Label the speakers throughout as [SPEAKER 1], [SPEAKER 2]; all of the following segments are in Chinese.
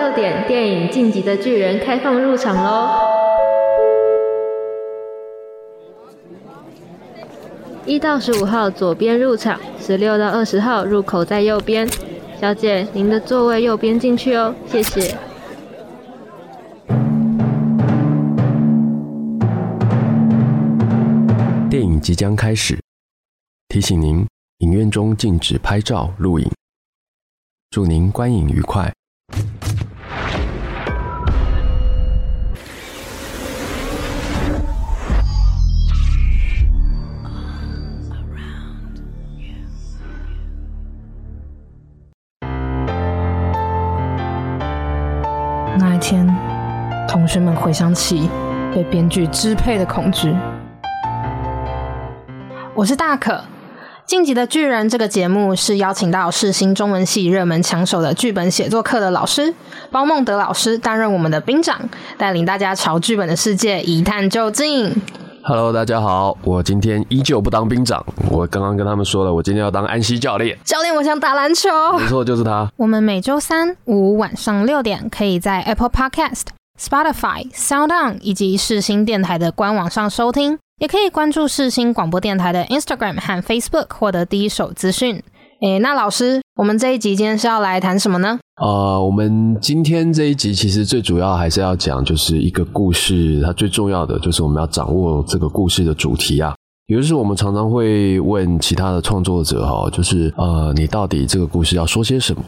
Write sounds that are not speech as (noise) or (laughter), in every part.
[SPEAKER 1] 六点，电影《晋级的巨人》开放入场喽！一到十五号左边入场，十六到二十号入口在右边。小姐，您的座位右边进去哦，谢谢。
[SPEAKER 2] 电影即将开始，提醒您，影院中禁止拍照、录影。祝您观影愉快。
[SPEAKER 3] 天，同学们回想起被编剧支配的恐惧。我是大可，《晋级的巨人》这个节目是邀请到世新中文系热门抢手的剧本写作课的老师包孟德老师担任我们的兵长，带领大家朝剧本的世界一探究竟。
[SPEAKER 2] Hello，大家好，我今天依旧不当兵长。我刚刚跟他们说了，我今天要当安西教练。
[SPEAKER 3] 教练，我想打篮球。
[SPEAKER 2] 没错，就是他。
[SPEAKER 3] 我们每周三五晚上六点，可以在 Apple Podcast、Spotify、SoundOn 以及世新电台的官网上收听，也可以关注世新广播电台的 Instagram 和 Facebook 获得第一手资讯。诶，那老师，我们这一集今天是要来谈什么呢？
[SPEAKER 2] 呃，我们今天这一集其实最主要还是要讲，就是一个故事，它最重要的就是我们要掌握这个故事的主题啊。也就是我们常常会问其他的创作者哈，就是呃，你到底这个故事要说些什么？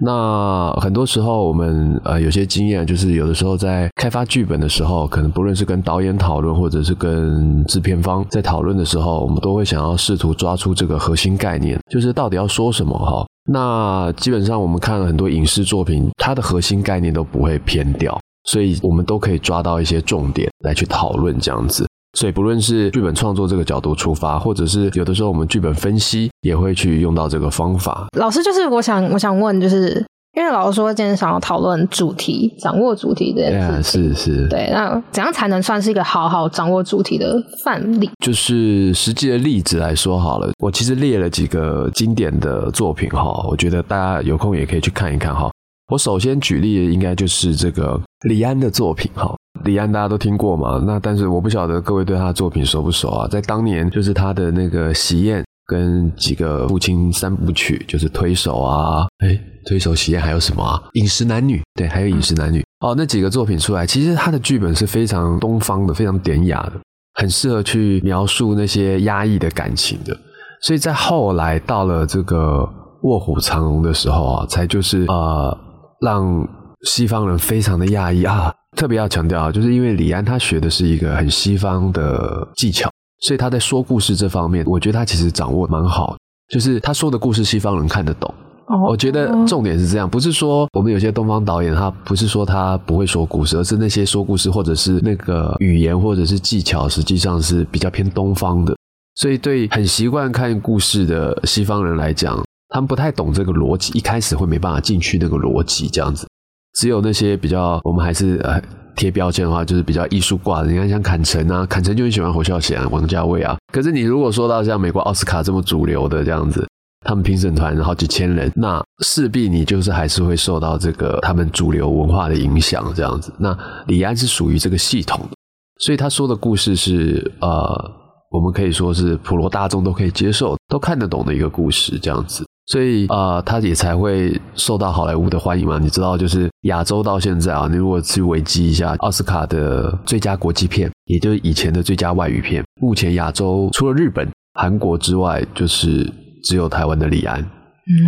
[SPEAKER 2] 那很多时候我们呃有些经验，就是有的时候在开发剧本的时候，可能不论是跟导演讨论，或者是跟制片方在讨论的时候，我们都会想要试图抓出这个核心概念，就是到底要说什么哈。那基本上我们看了很多影视作品，它的核心概念都不会偏掉，所以我们都可以抓到一些重点来去讨论这样子。所以不论是剧本创作这个角度出发，或者是有的时候我们剧本分析也会去用到这个方法。
[SPEAKER 3] 老师，就是我想我想问，就是因为老师说今天想要讨论主题，掌握主题这件事
[SPEAKER 2] Yeah, 是是，
[SPEAKER 3] 对，那怎样才能算是一个好好掌握主题的范例？
[SPEAKER 2] 就是实际的例子来说好了，我其实列了几个经典的作品哈，我觉得大家有空也可以去看一看哈。我首先举例的应该就是这个李安的作品哈。李安大家都听过嘛？那但是我不晓得各位对他的作品熟不熟啊？在当年就是他的那个《喜宴》跟几个父亲三部曲，就是《推手》啊，哎，《推手》《喜宴》还有什么啊？《饮食男女》对，还有《饮食男女》哦，那几个作品出来，其实他的剧本是非常东方的，非常典雅的。很适合去描述那些压抑的感情的，所以在后来到了这个《卧虎藏龙》的时候啊，才就是呃让西方人非常的压抑啊。特别要强调啊，就是因为李安他学的是一个很西方的技巧，所以他在说故事这方面，我觉得他其实掌握蛮好，就是他说的故事西方人看得懂。
[SPEAKER 3] 哦
[SPEAKER 2] 我觉得重点是这样，不是说我们有些东方导演他不是说他不会说故事，而是那些说故事或者是那个语言或者是技巧，实际上是比较偏东方的。所以对很习惯看故事的西方人来讲，他们不太懂这个逻辑，一开始会没办法进去那个逻辑这样子。只有那些比较我们还是呃贴标签的话，就是比较艺术挂的。你看像坎城啊，坎城就很喜欢侯孝贤、王家卫啊。可是你如果说到像美国奥斯卡这么主流的这样子。他们评审团好几千人，那势必你就是还是会受到这个他们主流文化的影响，这样子。那李安是属于这个系统的，所以他说的故事是呃，我们可以说是普罗大众都可以接受、都看得懂的一个故事，这样子。所以呃，他也才会受到好莱坞的欢迎嘛。你知道，就是亚洲到现在啊，你如果去维基一下奥斯卡的最佳国际片，也就是以前的最佳外语片，目前亚洲除了日本、韩国之外，就是。只有台湾的李安，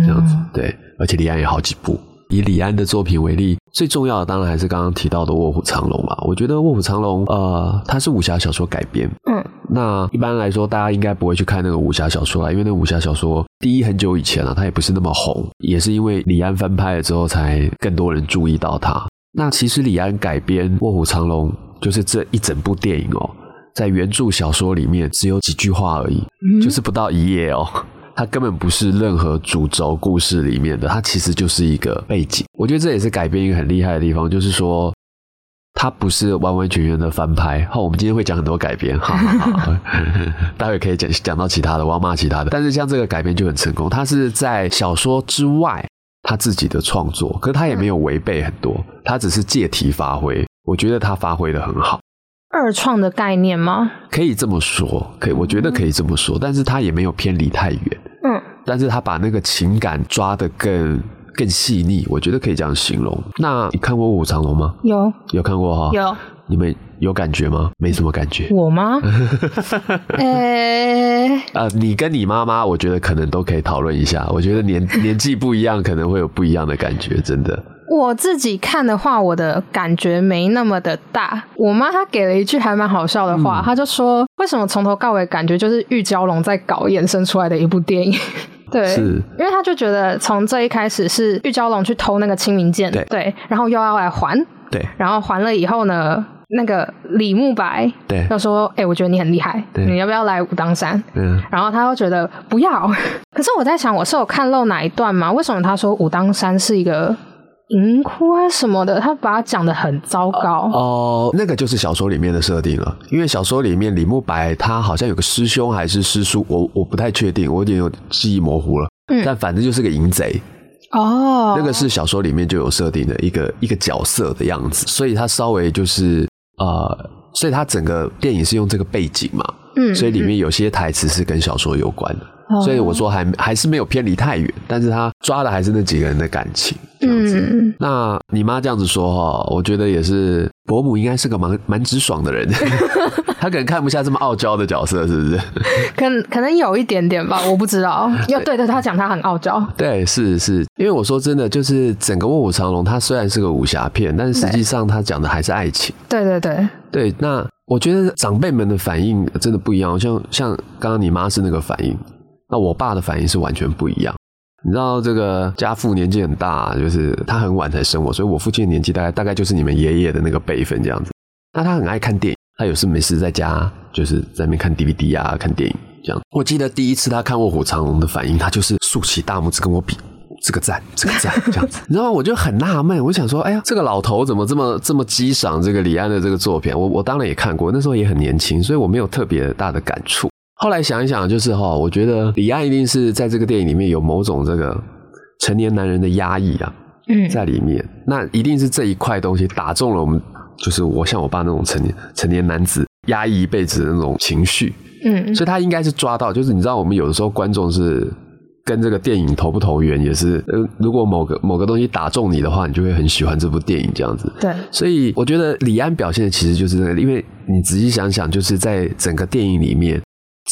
[SPEAKER 2] 这样子对，而且李安有好几部。以李安的作品为例，最重要的当然还是刚刚提到的《卧虎藏龙》嘛。我觉得《卧虎藏龙》呃，它是武侠小说改编，
[SPEAKER 3] 嗯，
[SPEAKER 2] 那一般来说大家应该不会去看那个武侠小说啦，因为那个武侠小说第一很久以前了、啊，它也不是那么红，也是因为李安翻拍了之后，才更多人注意到它。那其实李安改编《卧虎藏龙》就是这一整部电影哦，在原著小说里面只有几句话而已，
[SPEAKER 3] 嗯
[SPEAKER 2] 就是不到一页哦。它根本不是任何主轴故事里面的，它其实就是一个背景。我觉得这也是改编一个很厉害的地方，就是说它不是完完全全的翻拍。好，我们今天会讲很多改编，哈哈哈，待会 (laughs) 可以讲讲到其他的，我要骂其他的。但是像这个改编就很成功，它是在小说之外，他自己的创作，可是他也没有违背很多，他只是借题发挥。我觉得他发挥的很好，
[SPEAKER 3] 二创的概念吗？
[SPEAKER 2] 可以这么说，可以，我觉得可以这么说，但是他也没有偏离太远，
[SPEAKER 3] 嗯，
[SPEAKER 2] 但是他把那个情感抓得更更细腻，我觉得可以这样形容。那你看过《卧虎藏龙》吗？
[SPEAKER 3] 有
[SPEAKER 2] 有看过哈？
[SPEAKER 3] 有
[SPEAKER 2] 你们有感觉吗？没什么感觉。
[SPEAKER 3] 我吗？(laughs) 呃、
[SPEAKER 2] 呃，你跟你妈妈，我觉得可能都可以讨论一下。我觉得年年纪不一样，可能会有不一样的感觉，真的。
[SPEAKER 3] 我自己看的话，我的感觉没那么的大。我妈她给了一句还蛮好笑的话，
[SPEAKER 2] 嗯
[SPEAKER 3] 她就说：“为什么从头到尾感觉就是玉娇龙在搞衍生出来的一部电影？” (laughs) 对，
[SPEAKER 2] 是。
[SPEAKER 3] 因为他就觉得从这一开始是玉娇龙去偷那个清明剑，
[SPEAKER 2] 对。
[SPEAKER 3] 然后又要来还，
[SPEAKER 2] 对。
[SPEAKER 3] 然后还了以后呢，那个李慕白
[SPEAKER 2] 对。
[SPEAKER 3] 就说：“哎、我觉得你很厉害，
[SPEAKER 2] 对。
[SPEAKER 3] 你要不要来武当山？”
[SPEAKER 2] 嗯，
[SPEAKER 3] 然后他又觉得不要。(laughs) 可是我在想，我是有看漏哪一段吗？为什么他说武当山是一个银窟啊什么的？他把它讲的很糟糕。
[SPEAKER 2] 哦，那个就是小说里面的设定了。因为小说里面李慕白他好像有个师兄还是师叔，我我不太确定，我有点有记忆模糊了。
[SPEAKER 3] 嗯
[SPEAKER 2] 但反正就是个淫贼，
[SPEAKER 3] 哦，
[SPEAKER 2] 那个是小说里面就有设定的一个一个角色的样子，所以他稍微就是呃，所以他整个电影是用这个背景嘛，
[SPEAKER 3] 嗯
[SPEAKER 2] 所以里面有些台词是跟小说有关的。
[SPEAKER 3] 哦
[SPEAKER 2] 所以我说还还是没有偏离太远，但是他抓的还是那几个人的感情这样子。
[SPEAKER 3] 嗯，
[SPEAKER 2] 那你妈这样子说哈，我觉得也是伯母应该是个蛮蛮直爽的人，(laughs) 她可能看不下这么傲娇的角色，是不是？
[SPEAKER 3] 可可能有一点点吧，我不知道。(laughs) 要对着他讲，他很傲娇。
[SPEAKER 2] 对，是是，因为我说真的，就是整个《卧虎藏龙》，它虽然是个武侠片，但是实际上它讲的还是爱情。
[SPEAKER 3] 对对对，
[SPEAKER 2] 对，那我觉得长辈们的反应真的不一样，像像刚刚你妈是那个反应，那我爸的反应是完全不一样。你知道这个家父年纪很大，就是他很晚才生我，所以我父亲的年纪大概大概就是你们爷爷的那个辈分这样子。那他很爱看电影，他有事没事在家就是在那边看 DVD 啊，看电影这样。我记得第一次他看《卧虎藏龙》的反应，他就是竖起大拇指跟我比。这个赞，这个赞，这样子，(laughs) 你知道吗？我就很纳闷，我想说，哎呀，这个老头怎么这么这么激赏这个李安的这个作品？我我当然也看过，那时候也很年轻，所以我没有特别大的感触。后来想一想，就是哈，我觉得李安一定是在这个电影里面有某种这个成年男人的压抑啊，
[SPEAKER 3] 嗯，
[SPEAKER 2] 在里面，那一定是这一块东西打中了我们，就是我像我爸那种成年成年男子压抑一辈子的那种情绪，
[SPEAKER 3] 嗯。
[SPEAKER 2] 所以他应该是抓到，就是你知道，我们有的时候观众是跟这个电影投不投缘，也是呃，如果某个某个东西打中你的话，你就会很喜欢这部电影这样子。
[SPEAKER 3] 对，
[SPEAKER 2] 所以我觉得李安表现的其实就是那个，因为你仔细想想，就是在整个电影里面，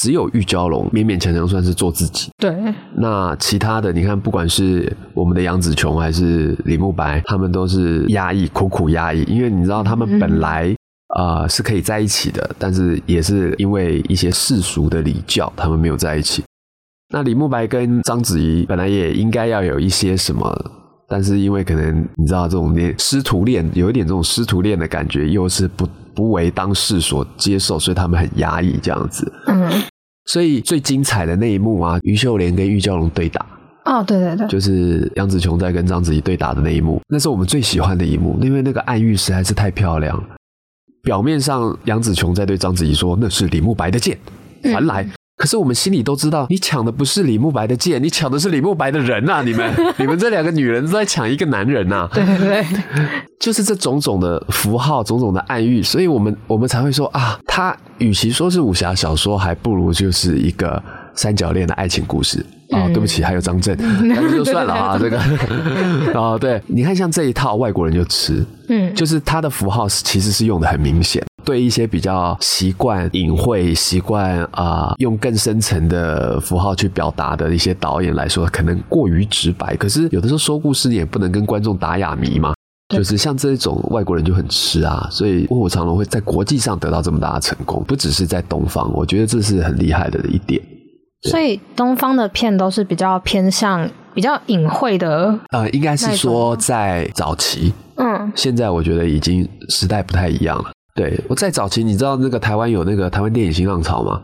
[SPEAKER 2] 只有玉娇龙勉勉强强算是做自己。
[SPEAKER 3] 对，
[SPEAKER 2] 那其他的，你看，不管是我们的杨紫琼还是李慕白，他们都是压抑，苦苦压抑，因为你知道他们本来啊、呃是可以在一起的，但是也是因为一些世俗的礼教，他们没有在一起。那李慕白跟章子怡本来也应该要有一些什么，但是因为可能你知道这种恋师徒恋，有一点这种师徒恋的感觉，又是不不为当世所接受，所以他们很压抑这样子。
[SPEAKER 3] 嗯，
[SPEAKER 2] 所以最精彩的那一幕啊，于秀莲跟玉娇龙对打，
[SPEAKER 3] 哦，对对对，
[SPEAKER 2] 就是杨紫琼在跟章子怡对打的那一幕，那是我们最喜欢的一幕，因为那个暗喻实在是太漂亮了。表面上杨紫琼在对章子怡说那是李慕白的剑，传来。可是我们心里都知道，你抢的不是李慕白的剑，你抢的是李慕白的人呐、你们。(laughs) 你们这两个女人都在抢一个男人呐、
[SPEAKER 3] 对对对，
[SPEAKER 2] 就是这种种的符号，种种的暗喻，所以我们我们才会说啊，他与其说是武侠小说，还不如就是一个三角恋的爱情故事。啊、对不起，还有张震，(laughs) 就算了啊，这个啊，(laughs) 对，你看像这一套外国人就吃，
[SPEAKER 3] 嗯，
[SPEAKER 2] 就是它的符号是其实是用的很明显，对一些比较习惯隐晦、习惯啊、用更深层的符号去表达的一些导演来说，可能过于直白。可是有的时候说故事你也不能跟观众打哑谜嘛。就是像这种外国人就很吃啊，所以《卧虎藏龙》会在国际上得到这么大的成功，不只是在东方，我觉得这是很厉害的一点。
[SPEAKER 3] 所以东方的片都是比较偏向比较隐晦的，
[SPEAKER 2] 呃，应该是说在早期，
[SPEAKER 3] 嗯，
[SPEAKER 2] 现在我觉得已经时代不太一样了。对我在早期，你知道那个台湾有那个台湾电影新浪潮吗？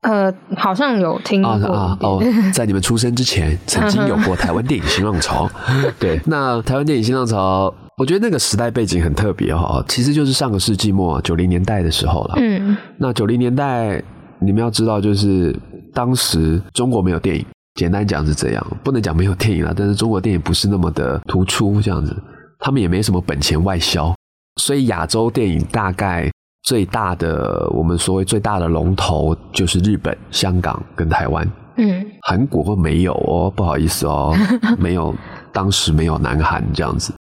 [SPEAKER 3] 呃，好像有听过
[SPEAKER 2] 啊啊哦，(laughs) 在你们出生之前，(laughs) 曾经有过台湾电影新浪潮。(laughs) 对，那台湾电影新浪潮，我觉得那个时代背景很特别哈，其实就是上个世纪末九零年代的时候了。
[SPEAKER 3] 嗯
[SPEAKER 2] 那九零年代，你们要知道，就是当时中国没有电影，简单讲是这样，不能讲没有电影啦，但是中国电影不是那么的突出，这样子，他们也没什么本钱外销，所以亚洲电影大概最大的，我们所谓最大的龙头就是日本、香港跟台湾。
[SPEAKER 3] 嗯，
[SPEAKER 2] 韩国没有哦，不好意思哦，(laughs) 没有，当时没有南韩这样子。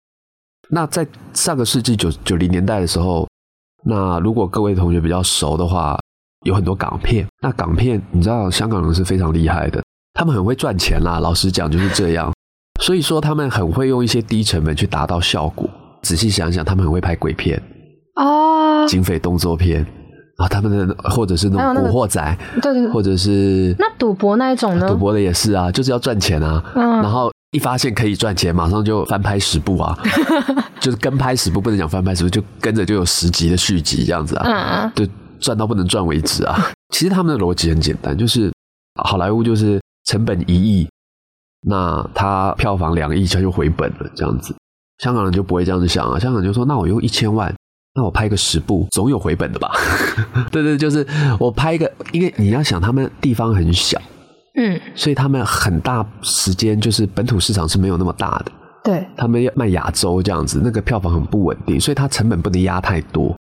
[SPEAKER 2] 那在上个世纪九九零年代的时候，那如果各位同学比较熟的话，有很多港片。那港片，你知道香港人是非常厉害的，他们很会赚钱啦。老实讲就是这样，(laughs) 所以说他们很会用一些低成本去达到效果。仔细想想，他们很会拍鬼片、
[SPEAKER 3] 哦，
[SPEAKER 2] 警匪动作片啊，他们的或者是那种古惑仔，
[SPEAKER 3] 对对对，
[SPEAKER 2] 或者是
[SPEAKER 3] 那赌博那一种呢？
[SPEAKER 2] 赌博的也是啊，就是要赚钱啊。
[SPEAKER 3] 嗯
[SPEAKER 2] 然后一发现可以赚钱，马上就翻拍十部啊，(laughs) 就是跟拍十部，不能讲翻拍十部，就跟着就有十集的续集这样子啊，
[SPEAKER 3] 嗯
[SPEAKER 2] 就赚到不能赚为止啊。其实他们的逻辑很简单，就是好莱坞就是成本一亿，那它票房两亿，它就回本了这样子。香港人就不会这样子想啊，香港人就说那我用一千万。那我拍个十部，总有回本的吧？(laughs) 对对，就是我拍一个，因为你要想，他们地方很小，
[SPEAKER 3] 嗯，
[SPEAKER 2] 所以他们很大时间就是本土市场是没有那么大的，
[SPEAKER 3] 对，
[SPEAKER 2] 他们要卖亚洲这样子，那个票房很不稳定，所以它成本不能压太多，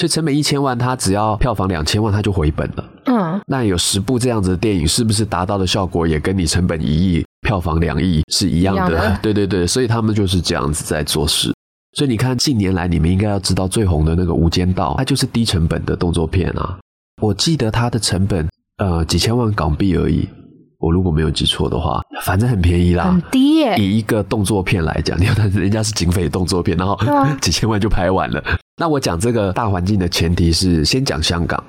[SPEAKER 2] 所以成本一千万，它只要票房两千万，它就回本了。
[SPEAKER 3] 嗯，
[SPEAKER 2] 那有十部这样子的电影，是不是达到的效果也跟你成本一亿、票房两亿是一样的？
[SPEAKER 3] 样的 (laughs)
[SPEAKER 2] 对对对，所以他们就是这样子在做事。所以你看，近年来你们应该要知道最红的那个《无间道》，它就是低成本的动作片啊。我记得它的成本呃几千万港币而已，我如果没有记错的话，反正很便宜啦。
[SPEAKER 3] 很低耶。
[SPEAKER 2] 以一个动作片来讲，你看 (laughs) 人家是警匪动作片，然后
[SPEAKER 3] 啊 (laughs)
[SPEAKER 2] 几千万就拍完了。那我讲这个大环境的前提是先讲香港，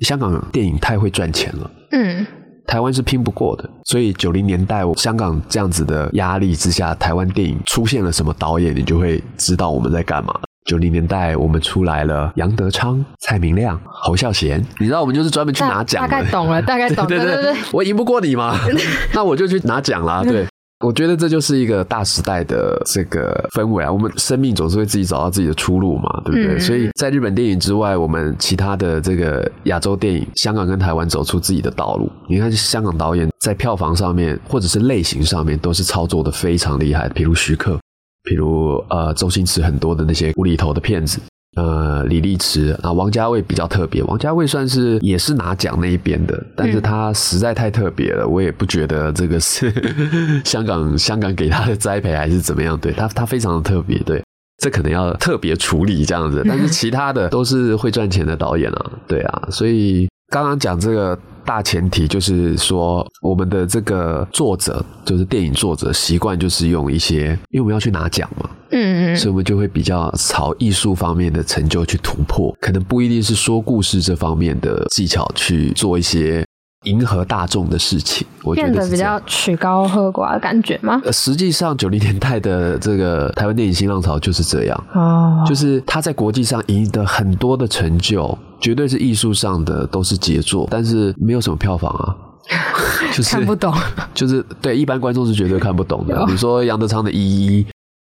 [SPEAKER 2] 香港电影太会赚钱了。
[SPEAKER 3] 嗯，
[SPEAKER 2] 台湾是拼不过的，所以九零年代香港这样子的压力之下，台湾电影出现了什么导演，你就会知道我们在干嘛。九零年代我们出来了杨德昌、蔡明亮、侯孝贤，你知道我们就是专门去拿奖的。
[SPEAKER 3] 大概懂了，大概懂，
[SPEAKER 2] 了 (laughs) 对
[SPEAKER 3] 对对，
[SPEAKER 2] 我赢不过你嘛，(laughs) 那我就去拿奖啦。对，我觉得这就是一个大时代的这个氛围啊。我们生命总是会自己找到自己的出路嘛，对不对？
[SPEAKER 3] 嗯
[SPEAKER 2] 所以在日本电影之外，我们其他的这个亚洲电影，香港跟台湾走出自己的道路。你看，香港导演在票房上面或者是类型上面都是操作的非常厉害，比如徐克，比如呃周星驰很多的那些无厘头的片子。呃，李立池啊，王家卫比较特别，王家卫算是也是拿奖那一边的，但是他实在太特别了，我也不觉得这个是 (laughs) 香港香港给他的栽培还是怎么样，对他他非常的特别，对，这可能要特别处理这样子，但是其他的都是会赚钱的导演啊，对啊，所以刚刚讲这个大前提就是说，我们的这个作者就是电影作者习惯就是用一些，因为我们要去拿奖嘛，
[SPEAKER 3] 嗯嗯
[SPEAKER 2] 所以我们就会比较朝艺术方面的成就去突破，可能不一定是说故事这方面的技巧去做一些迎合大众的事情。我觉
[SPEAKER 3] 变得比
[SPEAKER 2] 得是这样
[SPEAKER 3] 较曲高和寡的感觉吗？
[SPEAKER 2] 呃，实际上九零年代的这个台湾电影新浪潮就是这样，
[SPEAKER 3] 哦，
[SPEAKER 2] 就是他在国际上赢得很多的成就，绝对是艺术上的都是杰作，但是没有什么票房啊。(laughs) 就是
[SPEAKER 3] 看不懂。
[SPEAKER 2] 就是对一般观众是绝对看不懂的
[SPEAKER 3] 有。
[SPEAKER 2] 你说杨德昌的《一一》，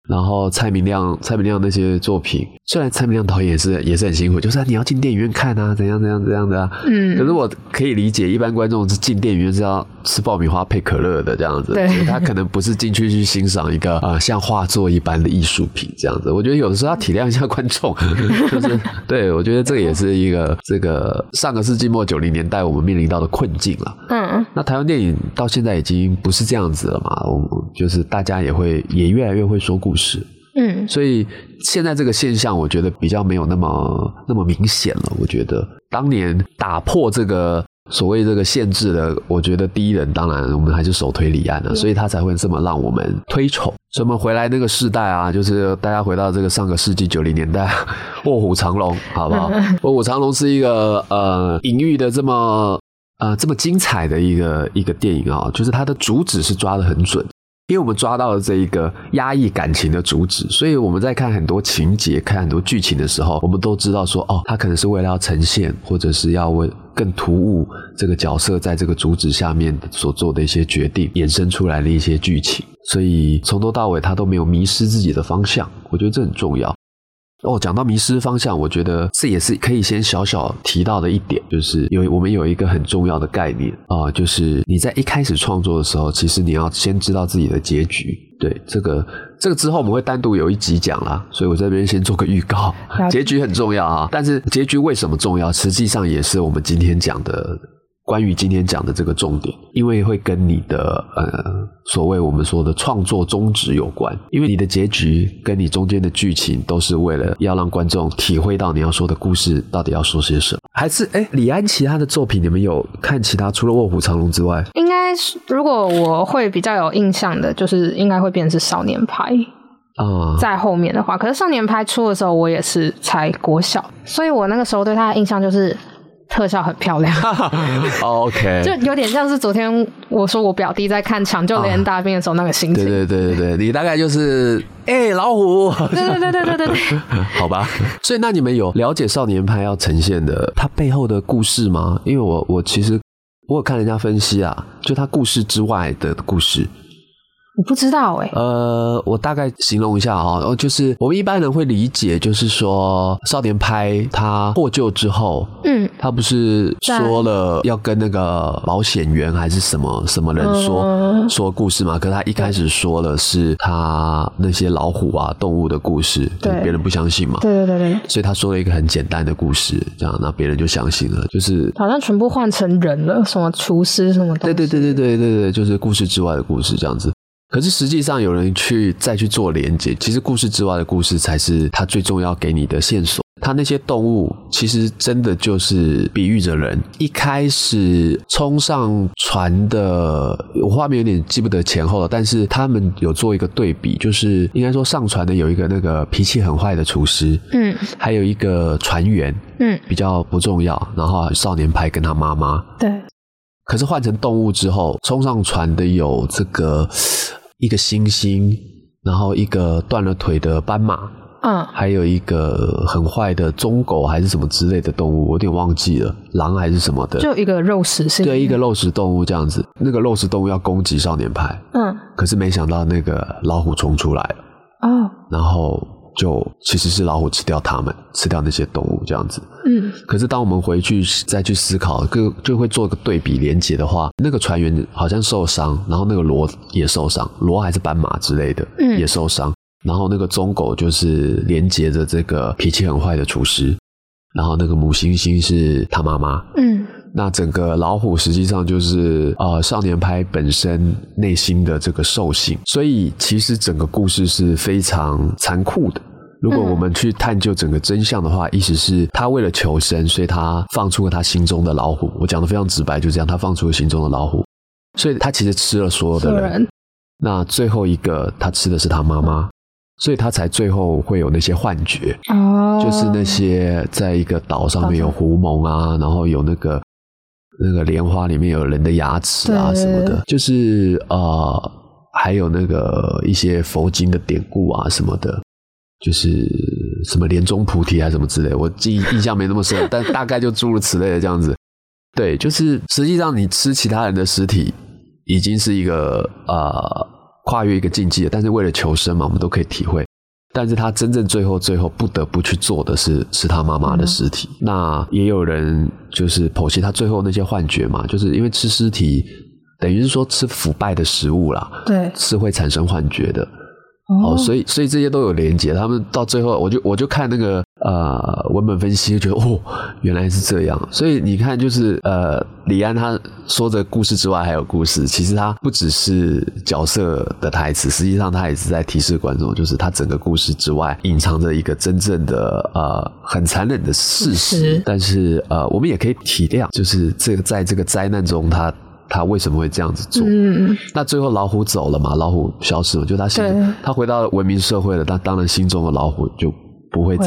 [SPEAKER 2] 然后蔡明亮、蔡明亮那些作品，虽然蔡明亮导演也是也是很辛苦，就是、啊、你要进电影院看啊，怎样怎样怎样的啊。
[SPEAKER 3] 嗯
[SPEAKER 2] 可是我可以理解，一般观众是进电影院是要吃爆米花配可乐的这样子，
[SPEAKER 3] 对
[SPEAKER 2] 他可能不是进去去欣赏一个 (laughs) 呃像画作一般的艺术品这样子。我觉得有的时候要体谅一下观众，(laughs) 就是对我觉得这也是一个这个上个世纪末九零年代我们面临到的困境了。
[SPEAKER 3] 嗯
[SPEAKER 2] 那台湾电影到现在已经不是这样子了嘛，我们就是大家也会也越来越会说故事，
[SPEAKER 3] 嗯
[SPEAKER 2] 所以现在这个现象，我觉得比较没有那么那么明显了。我觉得当年打破这个所谓这个限制的，我觉得第一人当然我们还是首推李安了，所以他才会这么让我们推崇。所以我们回来那个世代啊，就是大家回到这个上个世纪九零年代，卧虎藏龙，好不好？卧虎藏龙是一个呃隐喻的这么呃这么精彩的一个一个电影啊，就是它的主旨是抓得很准。因为我们抓到了这一个压抑感情的主旨，所以我们在看很多情节、看很多剧情的时候，我们都知道说，哦，他可能是为了要呈现，或者是要为更突兀这个角色在这个主旨下面所做的一些决定，衍生出来的一些剧情。所以从头到尾他都没有迷失自己的方向，我觉得这很重要。哦，讲到迷失方向，我觉得这也是可以先小小提到的一点，就是有我们有一个很重要的概念啊、就是你在一开始创作的时候，其实你要先知道自己的结局。对，这个这个之后我们会单独有一集讲啦，所以我这边先做个预告结局很重要啊。但是结局为什么重要？实际上也是我们今天讲的。关于今天讲的这个重点，因为会跟你的呃所谓我们说的创作宗旨有关，因为你的结局跟你中间的剧情都是为了要让观众体会到你要说的故事到底要说些什么。还是哎，李安其他的作品你们有看其他除了《卧虎藏龙》之外？
[SPEAKER 3] 应该是如果我会比较有印象的，就是应该会变成是少年派。
[SPEAKER 2] 啊，
[SPEAKER 3] 在后面的话，可是少年派出的时候，我也是才国小，所以我那个时候对他的印象就是特效很漂亮。(laughs)
[SPEAKER 2] 哦 OK，
[SPEAKER 3] 就有点像是昨天我说我表弟在看《抢救雷恩大兵》的时候那个心情。
[SPEAKER 2] 对对对对对，你大概就是哎、老虎，
[SPEAKER 3] 对对对对对对对。(laughs)
[SPEAKER 2] 好吧。所以那你们有了解少年派要呈现的它背后的故事吗？因为我我其实我有看人家分析啊，就它故事之外的故事。
[SPEAKER 3] 我不知道哎、
[SPEAKER 2] 呃，我大概形容一下啊、哦，就是我们一般人会理解，就是说少年拍他获救之后，
[SPEAKER 3] 嗯，
[SPEAKER 2] 他不是说了要跟那个保险员还是什么什么人说、
[SPEAKER 3] 嗯
[SPEAKER 2] 说故事嘛？可是他一开始说的是他那些老虎啊动物的故事，
[SPEAKER 3] 对
[SPEAKER 2] 别人不相信嘛，
[SPEAKER 3] 对对对对，
[SPEAKER 2] 所以他说了一个很简单的故事，这样那别人就相信了，就是。
[SPEAKER 3] 好像全部换成人了，什么厨师什么东西。
[SPEAKER 2] 对对对对对对对，就是故事之外的故事这样子。可是实际上有人去再去做连接，其实故事之外的故事才是他最重要给你的线索。他那些动物其实真的就是比喻着人。一开始冲上船的，我画面有点记不得前后了，但是他们有做一个对比，就是应该说上船的有一个那个脾气很坏的厨师，
[SPEAKER 3] 嗯
[SPEAKER 2] 还有一个船员
[SPEAKER 3] 嗯，
[SPEAKER 2] 比较不重要，然后少年派跟他妈妈，
[SPEAKER 3] 对，
[SPEAKER 2] 可是换成动物之后，冲上船的有这个一个猩猩，然后一个断了腿的斑马，
[SPEAKER 3] 嗯
[SPEAKER 2] 还有一个很坏的忠狗还是什么之类的动物，我有点忘记了，狼还是什么的。
[SPEAKER 3] 就一个肉食性。
[SPEAKER 2] 对，一个肉食动物这样子，那个肉食动物要攻击少年派，
[SPEAKER 3] 嗯
[SPEAKER 2] 可是没想到那个老虎冲出来了，
[SPEAKER 3] 哦
[SPEAKER 2] 然后就其实是老虎吃掉它们，吃掉那些动物这样子。
[SPEAKER 3] 嗯
[SPEAKER 2] 可是当我们回去再去思考，就就会做个对比连结的话，那个船员好像受伤，然后那个螺也受伤，螺还是斑马之类的，
[SPEAKER 3] 嗯
[SPEAKER 2] 也受伤。然后那个棕狗就是连接着这个脾气很坏的厨师，然后那个母猩猩是他妈妈。
[SPEAKER 3] 嗯
[SPEAKER 2] 那整个老虎实际上就是呃少年派本身内心的这个兽性，所以其实整个故事是非常残酷的。如果我们去探究整个真相的话，意思是他为了求生，所以他放出了他心中的老虎。我讲的非常直白，就这样，他放出了心中的老虎，所以他其实吃了所有的人。
[SPEAKER 3] 人
[SPEAKER 2] 那最后一个他吃的是他妈妈，所以他才最后会有那些幻觉。
[SPEAKER 3] 哦，
[SPEAKER 2] 就是那些在一个岛上面有狐獴啊，然后有那个那个莲花里面有人的牙齿啊什么的，就是呃，还有那个一些佛经的典故啊什么的，就是什么莲中菩提啊什么之类，我记忆印象没那么深，(laughs) 但大概就诸如此类的这样子。对，就是实际上你吃其他人的尸体，已经是一个呃跨越一个境界了，但是为了求生嘛，我们都可以体会。但是他真正最后最后不得不去做的是是他妈妈的尸体。那也有人就是剖析他最后那些幻觉嘛，就是因为吃尸体等于是说吃腐败的食物啦，
[SPEAKER 3] 对
[SPEAKER 2] 是会产生幻觉的。
[SPEAKER 3] 哦
[SPEAKER 2] 哦，所以所以这些都有连接。他们到最后，我就我就看那个呃文本分析，就觉得哦，原来是这样。所以你看，就是呃，李安他说的故事之外还有故事，其实他不只是角色的台词，实际上他也是在提示观众，就是他整个故事之外隐藏着一个真正的呃很残忍的事实
[SPEAKER 3] 是。
[SPEAKER 2] 但是呃，我们也可以体谅，就是这个在这个灾难中他。他为什么会这样子做？
[SPEAKER 3] 嗯
[SPEAKER 2] 那最后老虎走了嘛，老虎消失了，就他心
[SPEAKER 3] 对
[SPEAKER 2] 他回到文明社会了，他当然心中的老虎就不会
[SPEAKER 3] 回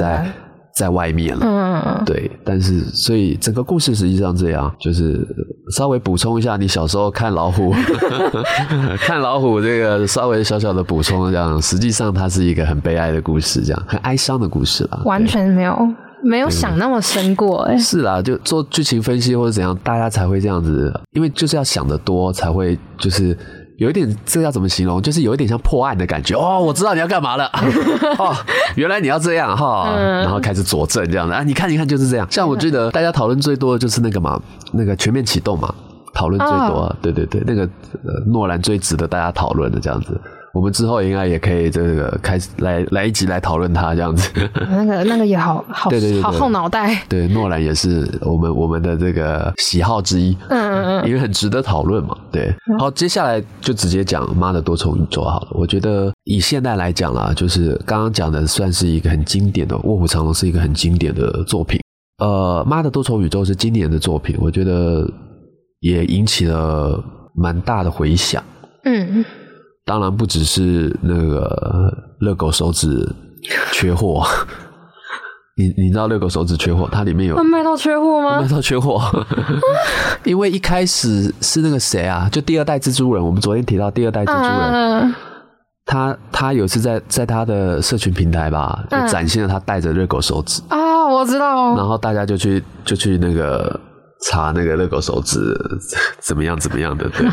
[SPEAKER 2] 在外面了。
[SPEAKER 3] 嗯，
[SPEAKER 2] 对，但是所以整个故事实际上这样，就是稍微补充一下，你小时候看老虎，(laughs) (laughs) 看老虎这个稍微小小的补充，这样实际上它是一个很悲哀的故事，这样很哀伤的故事啦。
[SPEAKER 3] 完全没有没有想那么深过哎。
[SPEAKER 2] 是啦，就做剧情分析或者怎样，大家才会这样子，因为就是要想得多，才会就是有一点这要怎么形容？就是有一点像破案的感觉。哦，我知道你要干嘛了。(laughs) 哦，原来你要这样哈，
[SPEAKER 3] 嗯。
[SPEAKER 2] 然后开始佐证这样的。啊，你看你看就是这样。像我记得大家讨论最多的就是那个嘛，那个全面启动嘛，讨论最多啊，对对对，那个呃诺兰最值得大家讨论的这样子。我们之后应该也可以这个开始来来一集来讨论它这样子。(laughs)
[SPEAKER 3] 那个那个也好好
[SPEAKER 2] 对对对对
[SPEAKER 3] 好耗脑袋。
[SPEAKER 2] 对，诺兰也是我们我们的这个喜好之一。
[SPEAKER 3] 嗯嗯嗯，
[SPEAKER 2] 因为很值得讨论嘛。对，好，接下来就直接讲《妈的多重宇宙》好了。我觉得以现代来讲啦，就是刚刚讲的算是一个很经典的《卧虎藏龙》，是一个很经典的作品。呃，《妈的多重宇宙》是今年的作品，我觉得也引起了蛮大的回响。
[SPEAKER 3] 嗯，
[SPEAKER 2] 当然不只是那个热狗手指缺货，(laughs) 你你知道热狗手指缺货，它里面有
[SPEAKER 3] 会卖到缺货吗？
[SPEAKER 2] 卖？到缺货，(laughs) 因为一开始是那个谁啊，就第二代蜘蛛人，我们昨天提到第二代蜘蛛人，
[SPEAKER 3] 嗯，
[SPEAKER 2] 他他有一次在在他的社群平台吧，就
[SPEAKER 3] 嗯。
[SPEAKER 2] 展现了他带着热狗手指，
[SPEAKER 3] 啊，我知道，
[SPEAKER 2] 然后大家就去就去那个查那个热狗手指 (laughs) 怎么样怎么样的，对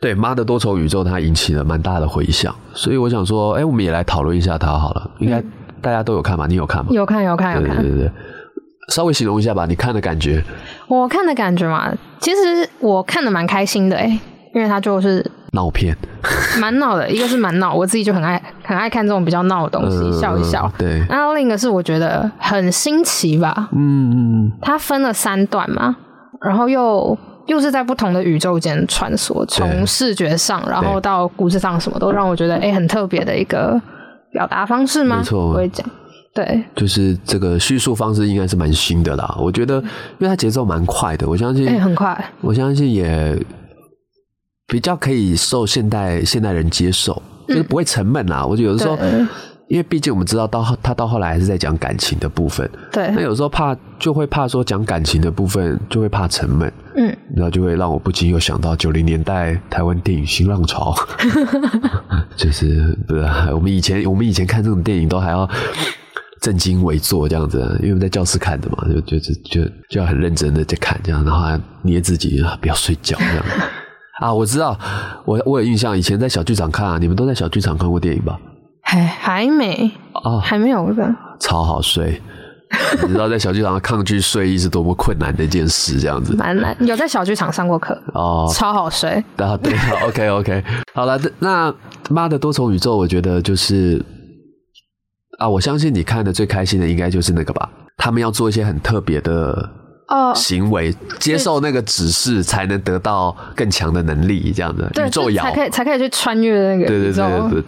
[SPEAKER 2] (laughs) 对，妈的多重宇宙它引起了蛮大的回响，所以我想说，哎，我们也来讨论一下它好了，应该大家都有看吧？你有看吗？
[SPEAKER 3] 有看有看有看
[SPEAKER 2] 对对。对对，稍微形容一下吧，你看的感觉。
[SPEAKER 3] 我看的感觉嘛，其实我看的蛮开心的哎，因为它就是
[SPEAKER 2] 闹片，
[SPEAKER 3] 蛮闹的，一个是蛮闹，我自己就很爱很爱看这种比较闹的东西，
[SPEAKER 2] 嗯
[SPEAKER 3] 笑一笑。
[SPEAKER 2] 对，
[SPEAKER 3] 然后另一个是我觉得很新奇吧，
[SPEAKER 2] 嗯嗯，
[SPEAKER 3] 它分了三段嘛，然后又又是在不同的宇宙间穿梭，从视觉上，然后到故事上，什么都让我觉得哎、诶很特别的一个表达方式吗？
[SPEAKER 2] 没错。
[SPEAKER 3] 我会讲，对，
[SPEAKER 2] 就是这个叙述方式应该是蛮新的啦。我觉得，因为它节奏蛮快的，我相信，
[SPEAKER 3] 哎、很快，
[SPEAKER 2] 我相信也比较可以受现代现代人接受，就是不会沉闷啦。我觉得有的时候，因为毕竟我们知道到后他到后来还是在讲感情的部分，
[SPEAKER 3] 对。
[SPEAKER 2] 那，有时候怕就会怕说讲感情的部分就会怕沉闷，
[SPEAKER 3] 嗯，
[SPEAKER 2] 然后就会让我不禁又想到九零年代台湾电影新浪潮，(laughs) 就是不是我们以前我们以前看这种电影都还要正襟危坐这样子，因为我们在教室看的嘛，就就就就就要很认真的在看这样，然后还捏自己啊不要睡觉这样。啊，我知道，我我有印象，以前在小剧场看啊，你们都在小剧场看过电影吧？
[SPEAKER 3] 还还没，
[SPEAKER 2] 啊，
[SPEAKER 3] 还没有吧，
[SPEAKER 2] 超好睡。你知道在小剧场抗拒睡意是多么困难的一件事，这样子
[SPEAKER 3] 蛮难。有在小剧场上过课，
[SPEAKER 2] 哦。
[SPEAKER 3] 超好睡。
[SPEAKER 2] 啊，对，OK OK，好了，那妈的多重宇宙，我觉得就是啊，我相信你看的最开心的应该就是那个吧。他们要做一些很特别的
[SPEAKER 3] 哦
[SPEAKER 2] 行为，接受那个指示，才能得到更强的能力，这样的
[SPEAKER 3] 对，
[SPEAKER 2] 宇宙摇
[SPEAKER 3] 才。可以才可以去穿越那个
[SPEAKER 2] 对对。对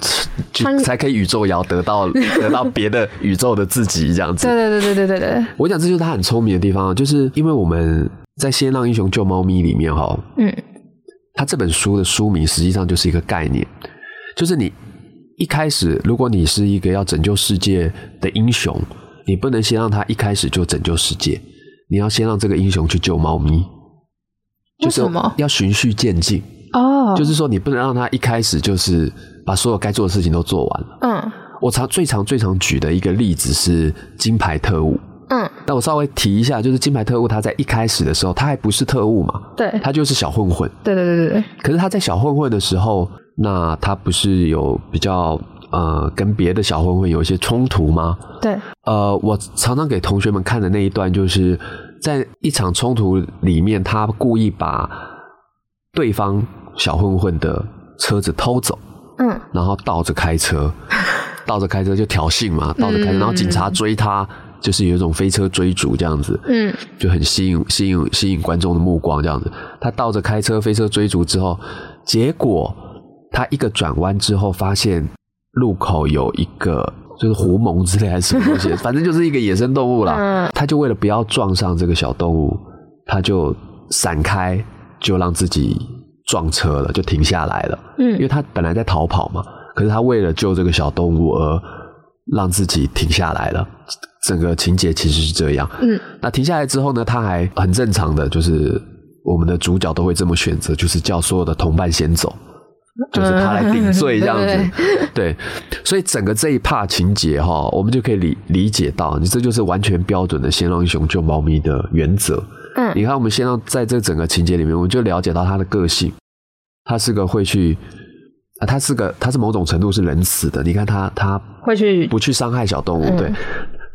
[SPEAKER 2] 对，才可以宇宙摇得到 (laughs) 得到别的宇宙的自己这样子。
[SPEAKER 3] 对对对对对对对，
[SPEAKER 2] 我讲这就是他很聪明的地方，就是因为我们在《先让英雄救猫咪》里面哈，
[SPEAKER 3] 嗯，
[SPEAKER 2] 他这本书的书名实际上就是一个概念，就是你一开始，如果你是一个要拯救世界的英雄，你不能先让他一开始就拯救世界，你要先让这个英雄去救猫咪，就是？要循序渐进，
[SPEAKER 3] 哦，
[SPEAKER 2] 就是说你不能让他一开始就是把所有该做的事情都做完了。
[SPEAKER 3] 嗯
[SPEAKER 2] 我常最常最常举的一个例子是金牌特务。
[SPEAKER 3] 嗯，
[SPEAKER 2] 但我稍微提一下，就是金牌特务他在一开始的时候，他还不是特务嘛，
[SPEAKER 3] 对
[SPEAKER 2] 他就是小混混。
[SPEAKER 3] 对对对对对，
[SPEAKER 2] 可是他在小混混的时候，那他不是有比较呃跟别的小混混有一些冲突吗？
[SPEAKER 3] 对，
[SPEAKER 2] 呃，我常常给同学们看的那一段，就是在一场冲突里面，他故意把对方小混混的车子偷走，
[SPEAKER 3] 嗯。
[SPEAKER 2] 然后倒着开车，(laughs) 倒着开车就挑衅嘛，倒着开车，然后警察追他，就是有一种飞车追逐这样子，
[SPEAKER 3] 嗯。
[SPEAKER 2] 就很吸引吸引吸引观众的目光这样子。他倒着开车，飞车追逐之后，结果他一个转弯之后，发现路口有一个就是狐獴之类还是什么东西，(laughs) 反正就是一个野生动物啦。
[SPEAKER 3] 嗯
[SPEAKER 2] 他就为了不要撞上这个小动物，他就闪开，就让自己撞车了，就停下来了。嗯因为
[SPEAKER 3] 嗯
[SPEAKER 2] 他本来在逃跑嘛，可是他为了救这个小动物而让自己停下来了。整个情节其实是这样。
[SPEAKER 3] 嗯
[SPEAKER 2] 那停下来之后呢，他还很正常的，就是我们的主角都会这么选择，就是叫所有的同伴先走，就是他来顶罪这样子。
[SPEAKER 3] 嗯
[SPEAKER 2] 对，所以整个这一 part 情节哈，我们就可以理理解到，你这就是完全标准的先让英雄救猫咪的原则。
[SPEAKER 3] 嗯
[SPEAKER 2] 你看，我们先让在这整个情节里面，我们就了解到他的个性。他是个会去啊，他是个他是某种程度是仁慈的。你看他他
[SPEAKER 3] 会去
[SPEAKER 2] 不去伤害小动物，
[SPEAKER 3] 嗯
[SPEAKER 2] 对。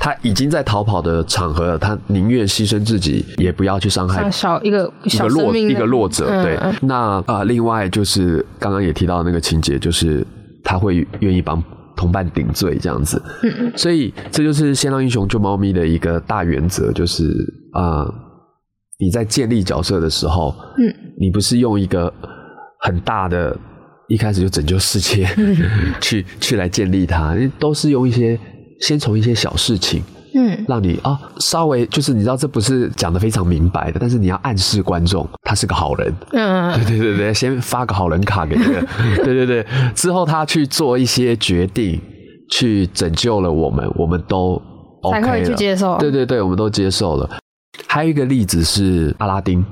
[SPEAKER 2] 他已经在逃跑的场合了，他宁愿牺牲自己，也不要去伤害
[SPEAKER 3] 小一个
[SPEAKER 2] 一个弱
[SPEAKER 3] 小生命的
[SPEAKER 2] 一个弱者。对，那啊、呃另外就是刚刚也提到的那个情节，就是他会愿意帮同伴顶罪这样子。
[SPEAKER 3] 嗯
[SPEAKER 2] 所以这就是《先让英雄救猫咪》的一个大原则，就是啊、呃你在建立角色的时候，
[SPEAKER 3] 嗯，
[SPEAKER 2] 你不是用一个很大的。一开始就拯救世界，(laughs) 去去来建立它，都是用一些先从一些小事情，
[SPEAKER 3] 嗯。
[SPEAKER 2] 让你啊、稍微就是你知道这不是讲的非常明白的，但是你要暗示观众他是个好人，
[SPEAKER 3] 嗯。
[SPEAKER 2] 对对对对，先发个好人卡给这个，(laughs) 对对对，之后他去做一些决定，去拯救了我们，我们都 OK
[SPEAKER 3] 才会
[SPEAKER 2] 了，
[SPEAKER 3] 去接受。
[SPEAKER 2] 对对对，我们都接受了。还有一个例子是阿拉丁。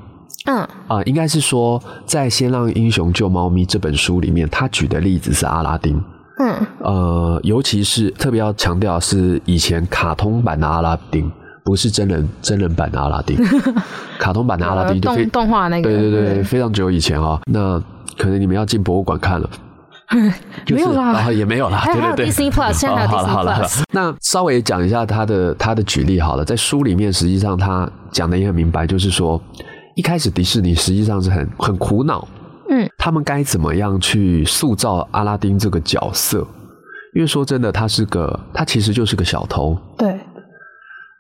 [SPEAKER 3] 嗯。
[SPEAKER 2] 啊、应该是说在《先让英雄救猫咪》这本书里面，他举的例子是阿拉丁。
[SPEAKER 3] 嗯
[SPEAKER 2] 呃，尤其是特别要强调是以前卡通版的阿拉丁，不是真人真人版的阿拉丁。(laughs) 卡通版的阿拉丁就非
[SPEAKER 3] 动动画那个，
[SPEAKER 2] 对对对，非常久以前啊、那可能你们要进博物馆看了。(laughs) 就是
[SPEAKER 3] 没有啦
[SPEAKER 2] 啊，也没有啦，对对对。
[SPEAKER 3] Disney Plus，现在还有
[SPEAKER 2] 哦好了好了好了
[SPEAKER 3] Plus。
[SPEAKER 2] 那稍微讲一下他的他的举例好了，在书里面实际上他讲的也很明白，就是说一开始迪士尼实际上是很很苦恼，
[SPEAKER 3] 嗯，
[SPEAKER 2] 他们该怎么样去塑造阿拉丁这个角色？因为说真的，他是个他其实就是个小偷。
[SPEAKER 3] 对，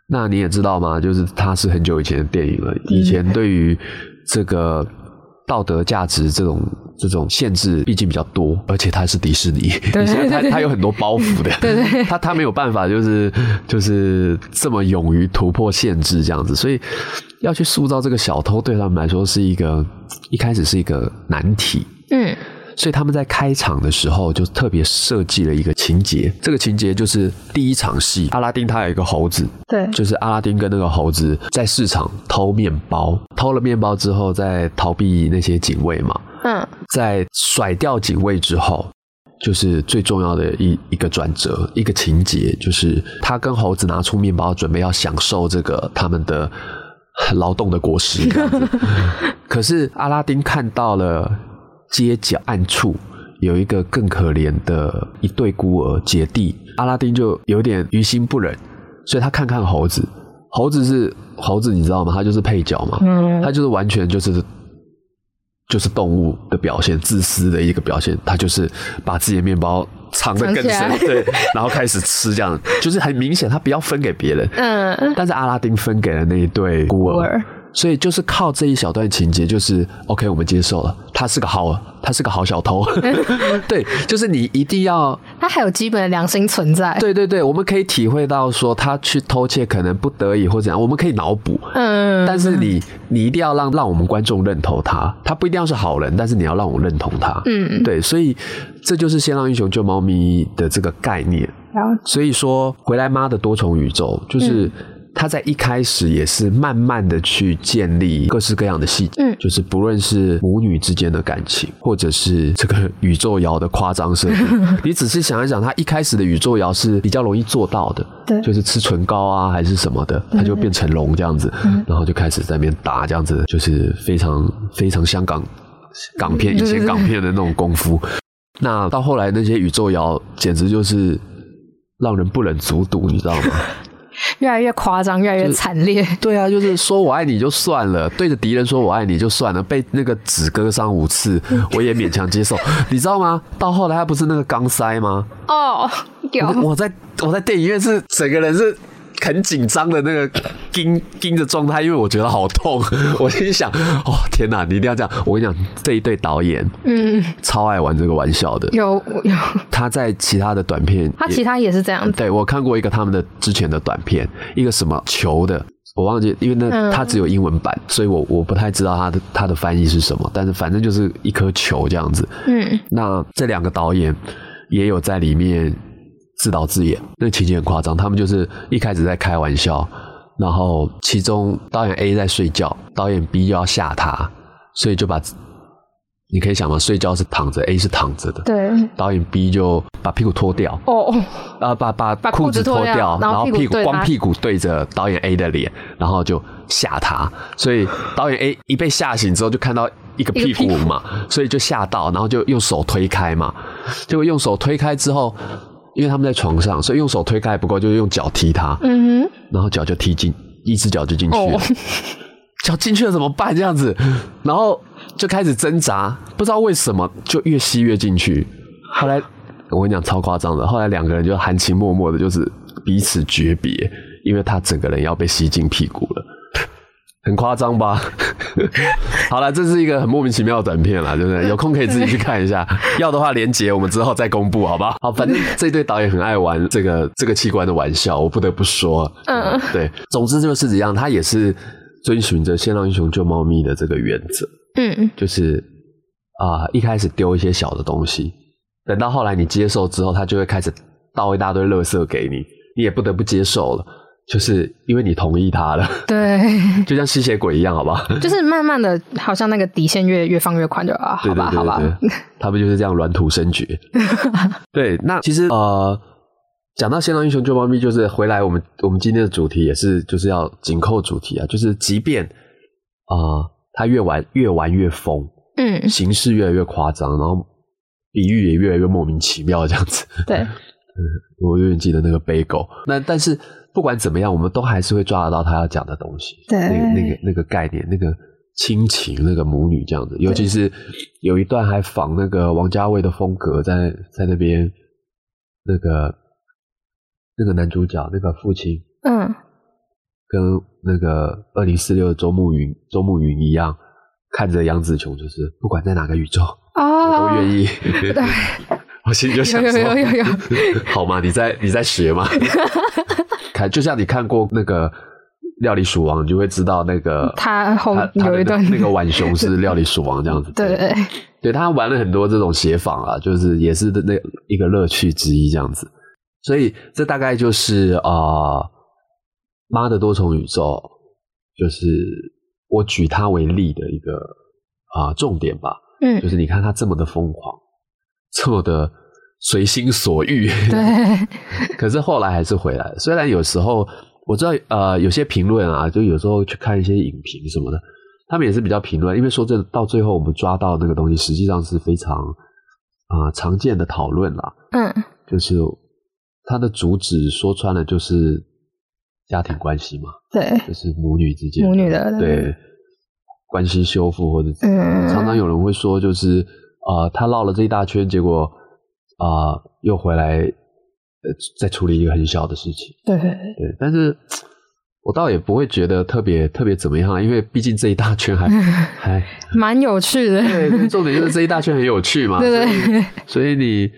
[SPEAKER 2] 那你也知道吗？就是他是很久以前的电影了，以前对于这个道德价值这种这种限制，毕竟比较多，而且它是迪士尼，
[SPEAKER 3] 对
[SPEAKER 2] 你想他
[SPEAKER 3] 对对。
[SPEAKER 2] 他有很多包袱的，
[SPEAKER 3] 对 (laughs) 对。(laughs)
[SPEAKER 2] 它它没有办法，就是就是这么勇于突破限制这样子，所以要去塑造这个小偷，对他们来说是一个一开始是一个难题。
[SPEAKER 3] 嗯
[SPEAKER 2] 所以他们在开场的时候就特别设计了一个情节，这个情节就是第一场戏，阿拉丁他有一个猴子，
[SPEAKER 3] 对，
[SPEAKER 2] 就是阿拉丁跟那个猴子在市场偷面包，偷了面包之后再逃避那些警卫嘛，
[SPEAKER 3] 嗯。
[SPEAKER 2] 在甩掉警卫之后，就是最重要的一一个转折，一个情节，就是他跟猴子拿出面包，准备要享受这个他们的劳动的果实。(laughs) 可是阿拉丁看到了街角暗处有一个更可怜的一对孤儿姐弟，阿拉丁就有点于心不忍，所以他看看猴子，猴子是猴子，你知道吗？他就是配角嘛，
[SPEAKER 3] 嗯。
[SPEAKER 2] 他就是完全就是就是动物的表现，自私的一个表现。他就是把自己的面包藏得更深，对，然后开始吃，这样。就是很明显，他不要分给别人。
[SPEAKER 3] 嗯，
[SPEAKER 2] 但是阿拉丁分给了那一对孤儿。
[SPEAKER 3] 孤儿，
[SPEAKER 2] 所以就是靠这一小段情节，就是 OK，我们接受了，他是个好，他是个好小偷。(laughs) 对，就是你一定要
[SPEAKER 3] 他还有基本的良心存在。
[SPEAKER 2] 对对对，我们可以体会到说他去偷窃可能不得已或怎样，我们可以脑补。
[SPEAKER 3] 嗯，
[SPEAKER 2] 但是你你一定要让让我们观众认同他，他不一定要是好人，但是你要让我认同他。
[SPEAKER 3] 嗯，
[SPEAKER 2] 对，所以这就是先让英雄救猫咪的这个概念。
[SPEAKER 3] 然后
[SPEAKER 2] 所以说，回来妈的多重宇宙，就是他在一开始也是慢慢的去建立各式各样的细节，
[SPEAKER 3] 嗯。
[SPEAKER 2] 就是不论是母女之间的感情，或者是这个宇宙摇的夸张设定，(laughs) 你仔细想一想，他一开始的宇宙摇是比较容易做到的，
[SPEAKER 3] 对。
[SPEAKER 2] 就是吃唇膏啊还是什么的，他就变成龙这样子，然后就开始在那边打这样子，就是非常非常香港港片以前港片的那种功夫。(laughs) 那到后来那些宇宙摇简直就是让人不忍卒睹，你知道吗？(laughs)
[SPEAKER 3] 越来越夸张，越来越惨烈。
[SPEAKER 2] 对啊，就是说我爱你就算了，对着敌人说我爱你就算了，被那个纸割伤五次，我也勉强接受，(laughs) 你知道吗？到后来他不是那个钢塞吗？
[SPEAKER 3] 哦，有
[SPEAKER 2] 我我在我在电影院是整个人是很紧张的那个盯盯的状态，因为我觉得好痛。(laughs) 我心想，哦天哪，你一定要这样！我跟你讲，这一对导演
[SPEAKER 3] 嗯
[SPEAKER 2] 超爱玩这个玩笑的。
[SPEAKER 3] 有有，
[SPEAKER 2] 他在其他的短片，
[SPEAKER 3] 他其他也是这样子。
[SPEAKER 2] 对我看过一个他们的之前的短片，一个什么球的。我忘记，因为那
[SPEAKER 3] 嗯
[SPEAKER 2] 它只有英文版，所以我我不太知道它的它的翻译是什么，但是反正就是一颗球这样子。
[SPEAKER 3] 嗯
[SPEAKER 2] 那这两个导演也有在里面自导自演，那个情节很夸张。他们就是一开始在开玩笑，然后其中导演 A 在睡觉，导演 B 就要吓他，所以就把你可以想嘛，睡觉是躺着，A 是躺着的，
[SPEAKER 3] 对，
[SPEAKER 2] 导演 B 就把屁股脱掉，
[SPEAKER 3] 哦，
[SPEAKER 2] 啊，把把
[SPEAKER 3] 把
[SPEAKER 2] 裤
[SPEAKER 3] 裤子脱掉然后
[SPEAKER 2] 屁股光屁股对着导演 A 的脸，然后就吓他，所以导演 A 一被吓醒之后，就看到一个屁股嘛，所以就吓到，然后就用手推开嘛。结果用手推开之后，因为他们在床上，所以用手推开不够，就用脚踢他。嗯哼，然后脚就踢进，一只脚就进去了。(laughs) 脚进去了怎么办？这样子，然后就开始挣扎，不知道为什么就越吸越进去。后来我跟你讲超夸张的，后来两个人就含情脉脉的，就是彼此诀别，因为他整个人要被吸进屁股了。很夸张吧？(laughs) 好了，这是一个很莫名其妙的短片了，对不对？有空可以自己去看一下。(laughs) 要的话，连结我们之后再公布，好不好？好，反正这对导演很爱玩这个这个器官的玩笑，我不得不说。嗯，对。总之就是怎样，他也是遵循着“先让英雄救猫咪”的这个原则。嗯，就是啊，一开始丢一些小的东西，等到后来你接受之后，他就会开始倒一大堆垃圾给你，你也不得不接受了。就是因为你同意他了，(laughs)
[SPEAKER 3] 对，(laughs)
[SPEAKER 2] 就像吸血鬼一样，好吧？(laughs)
[SPEAKER 3] 就是慢慢的，好像那个底线越越放越宽，就啊，好吧，好吧，
[SPEAKER 2] 他们就是这样软土生绝。对，那其实呃，讲到《仙狼英雄救猫咪》，就是回来我们我们今天的主题也是就是要紧扣主题啊，就是即便啊，他越玩越玩越疯，嗯，形式越来越夸张，然后比喻也越来越莫名其妙，这样子。
[SPEAKER 3] 对，嗯，
[SPEAKER 2] 我永远记得那个背狗，那但是。不管怎么样，我们都还是会抓得到他要讲的东西，
[SPEAKER 3] 对，
[SPEAKER 2] 那个那个那个概念，那个亲情，那个母女这样子，尤其是有一段还仿那个王家卫的风格，在在那边那个那个男主角那个父亲，嗯，跟那个二零四六的周慕云周慕云一样，看着杨紫琼，就是不管在哪个宇宙，我都愿意。(laughs) 我心里就想说，(laughs) 好吗？你在你在学吗？(laughs) 看，就像你看过那个《料理鼠王》，你就会知道那个
[SPEAKER 3] 他后有一段
[SPEAKER 2] 那个浣熊是 (laughs)《料理鼠王》这样子。
[SPEAKER 3] 对，
[SPEAKER 2] 对对他玩了很多这种写仿啊，就是也是那一个乐趣之一这样子。所以这大概就是啊，《妈的多重宇宙》就是我举它为例的一个啊重点吧。嗯，就是你看他这么的疯狂，这么的。随心所欲，
[SPEAKER 3] 对。(laughs)
[SPEAKER 2] 可是后来还是回来。虽然有时候我知道，呃，有些评论啊，就有时候去看一些影评什么的，他们也是比较评论。因为说这到最后我们抓到那个东西，实际上是非常啊常见的讨论啦。嗯，就是它的主旨说穿了就是家庭关系嘛，
[SPEAKER 3] 对，
[SPEAKER 2] 就是母女之间
[SPEAKER 3] 母女的
[SPEAKER 2] 对关系修复或者嗯，常常有人会说，就是啊，他绕了这一大圈，结果。啊，又回来，呃，再处理一个很小的事情。
[SPEAKER 3] 对对，
[SPEAKER 2] 但是我倒也不会觉得特别特别怎么样，因为毕竟这一大圈还 (laughs) 还 (laughs)
[SPEAKER 3] 蛮有趣的。
[SPEAKER 2] 对，重点就是这一大圈很有趣嘛。
[SPEAKER 3] 对对，
[SPEAKER 2] 所以 (laughs) 你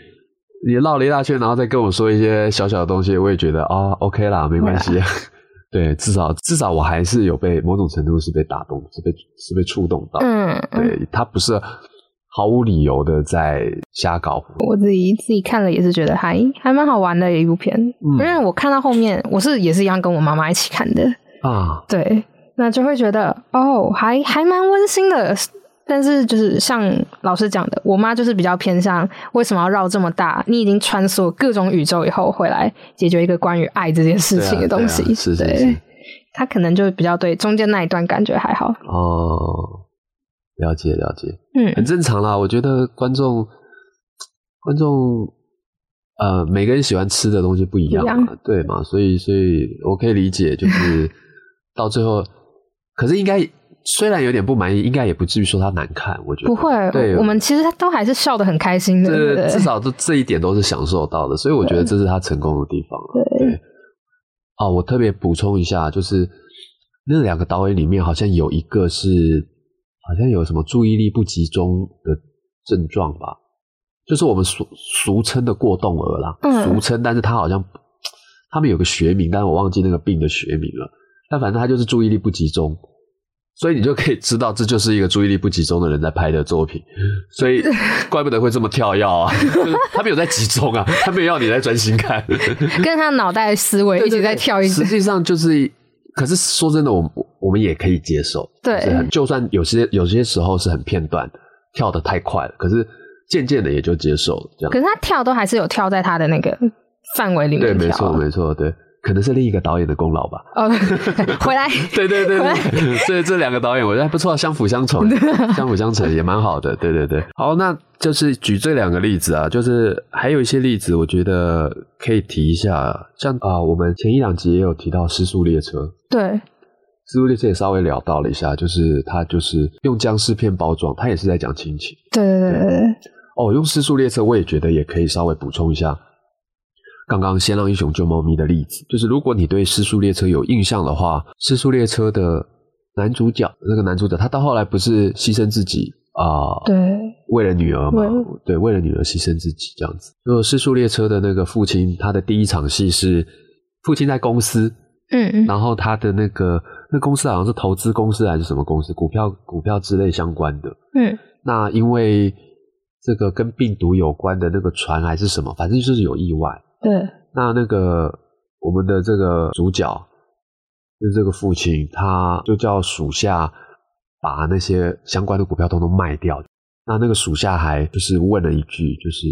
[SPEAKER 2] 你绕了一大圈，然后再跟我说一些小小的东西，我也觉得啊，OK 啦，没关系。对，至少至少我还是有被某种程度是被打动，是被是被触动到。嗯，对他不是。毫无理由的在瞎搞，
[SPEAKER 3] 我自己自己看了也是觉得还还蛮好玩的一部片，因为我看到后面我是也是一样跟我妈妈一起看的。啊，对，那就会觉得哦，还还蛮温馨的。但是就是像老师讲的，我妈就是比较偏向为什么要绕这么大？你已经穿梭各种宇宙以后回来解决一个关于爱这件事情的东西，
[SPEAKER 2] 是是是，
[SPEAKER 3] 他可能就比较对中间那一段感觉还好。
[SPEAKER 2] 哦。了解了解，嗯，很正常啦。我觉得观众观众呃，每个人喜欢吃的东西不一样嘛，对嘛？所以所以我可以理解，就是 (laughs) 到最后，可是应该虽然有点不满意，应该也不至于说他难看。我觉得
[SPEAKER 3] 不会，对，我们其实都还是笑得很开心的，对
[SPEAKER 2] 至少这这一点都是享受到的，所以我觉得这是他成功的地方。对，哦，我特别补充一下，就是那两个导演里面好像有一个是。好像有什么注意力不集中的症状吧，就是我们俗俗称的过动儿啦。嗯。俗称，但是他好像他们有个学名，但是我忘记那个病的学名了。但反正他就是注意力不集中，所以你就可以知道，这就是一个注意力不集中的人在拍的作品。所以 (laughs) 怪不得会这么跳跃啊！他没有在集中啊，他没有要你在专心看，(laughs)
[SPEAKER 3] 跟他脑袋思维一直在跳。
[SPEAKER 2] 实际上就是。可是说真的，我我们也可以接受，
[SPEAKER 3] 对，
[SPEAKER 2] 就算有些有些时候是很片段，跳的太快了，可是渐渐的也就接受了这样。
[SPEAKER 3] 可是他跳都还是有跳在他的那个范围里面，
[SPEAKER 2] 对，没错没错，对。可能是另一个导演的功劳吧。
[SPEAKER 3] 哦，(laughs) 回来，
[SPEAKER 2] 对对对对，(laughs) 所以这两个导演我觉得还不错，相辅相成，(laughs) 相辅相成也蛮好的。对对对，好，那就是举这两个例子啊，就是还有一些例子，我觉得可以提一下，像啊，我们前一两集也有提到《失速列车》，
[SPEAKER 3] 对，《
[SPEAKER 2] 失速列车》也稍微聊到了一下，就是他就是用僵尸片包装，他也是在讲亲情。
[SPEAKER 3] 对对对对对，
[SPEAKER 2] 哦，用《失速列车》，我也觉得也可以稍微补充一下。刚刚先让英雄救猫咪的例子，就是如果你对《失速列车》有印象的话，《失速列车》的男主角那个男主角，他到后来不是牺牲自己啊、
[SPEAKER 3] 对，
[SPEAKER 2] 为了女儿嘛，对，为了女儿牺牲自己这样子。就《失速列车》的那个父亲，他的第一场戏是父亲在公司，
[SPEAKER 3] 嗯嗯，
[SPEAKER 2] 然后他的那个那公司好像是投资公司还是什么公司，股票股票之类相关的。
[SPEAKER 3] 嗯
[SPEAKER 2] 那因为这个跟病毒有关的那个船还是什么，反正就是有意外。
[SPEAKER 3] 对，
[SPEAKER 2] 那那个我们的这个主角，就是这个父亲，他就叫属下把那些相关的股票通通卖掉。那那个属下还就是问了一句，就是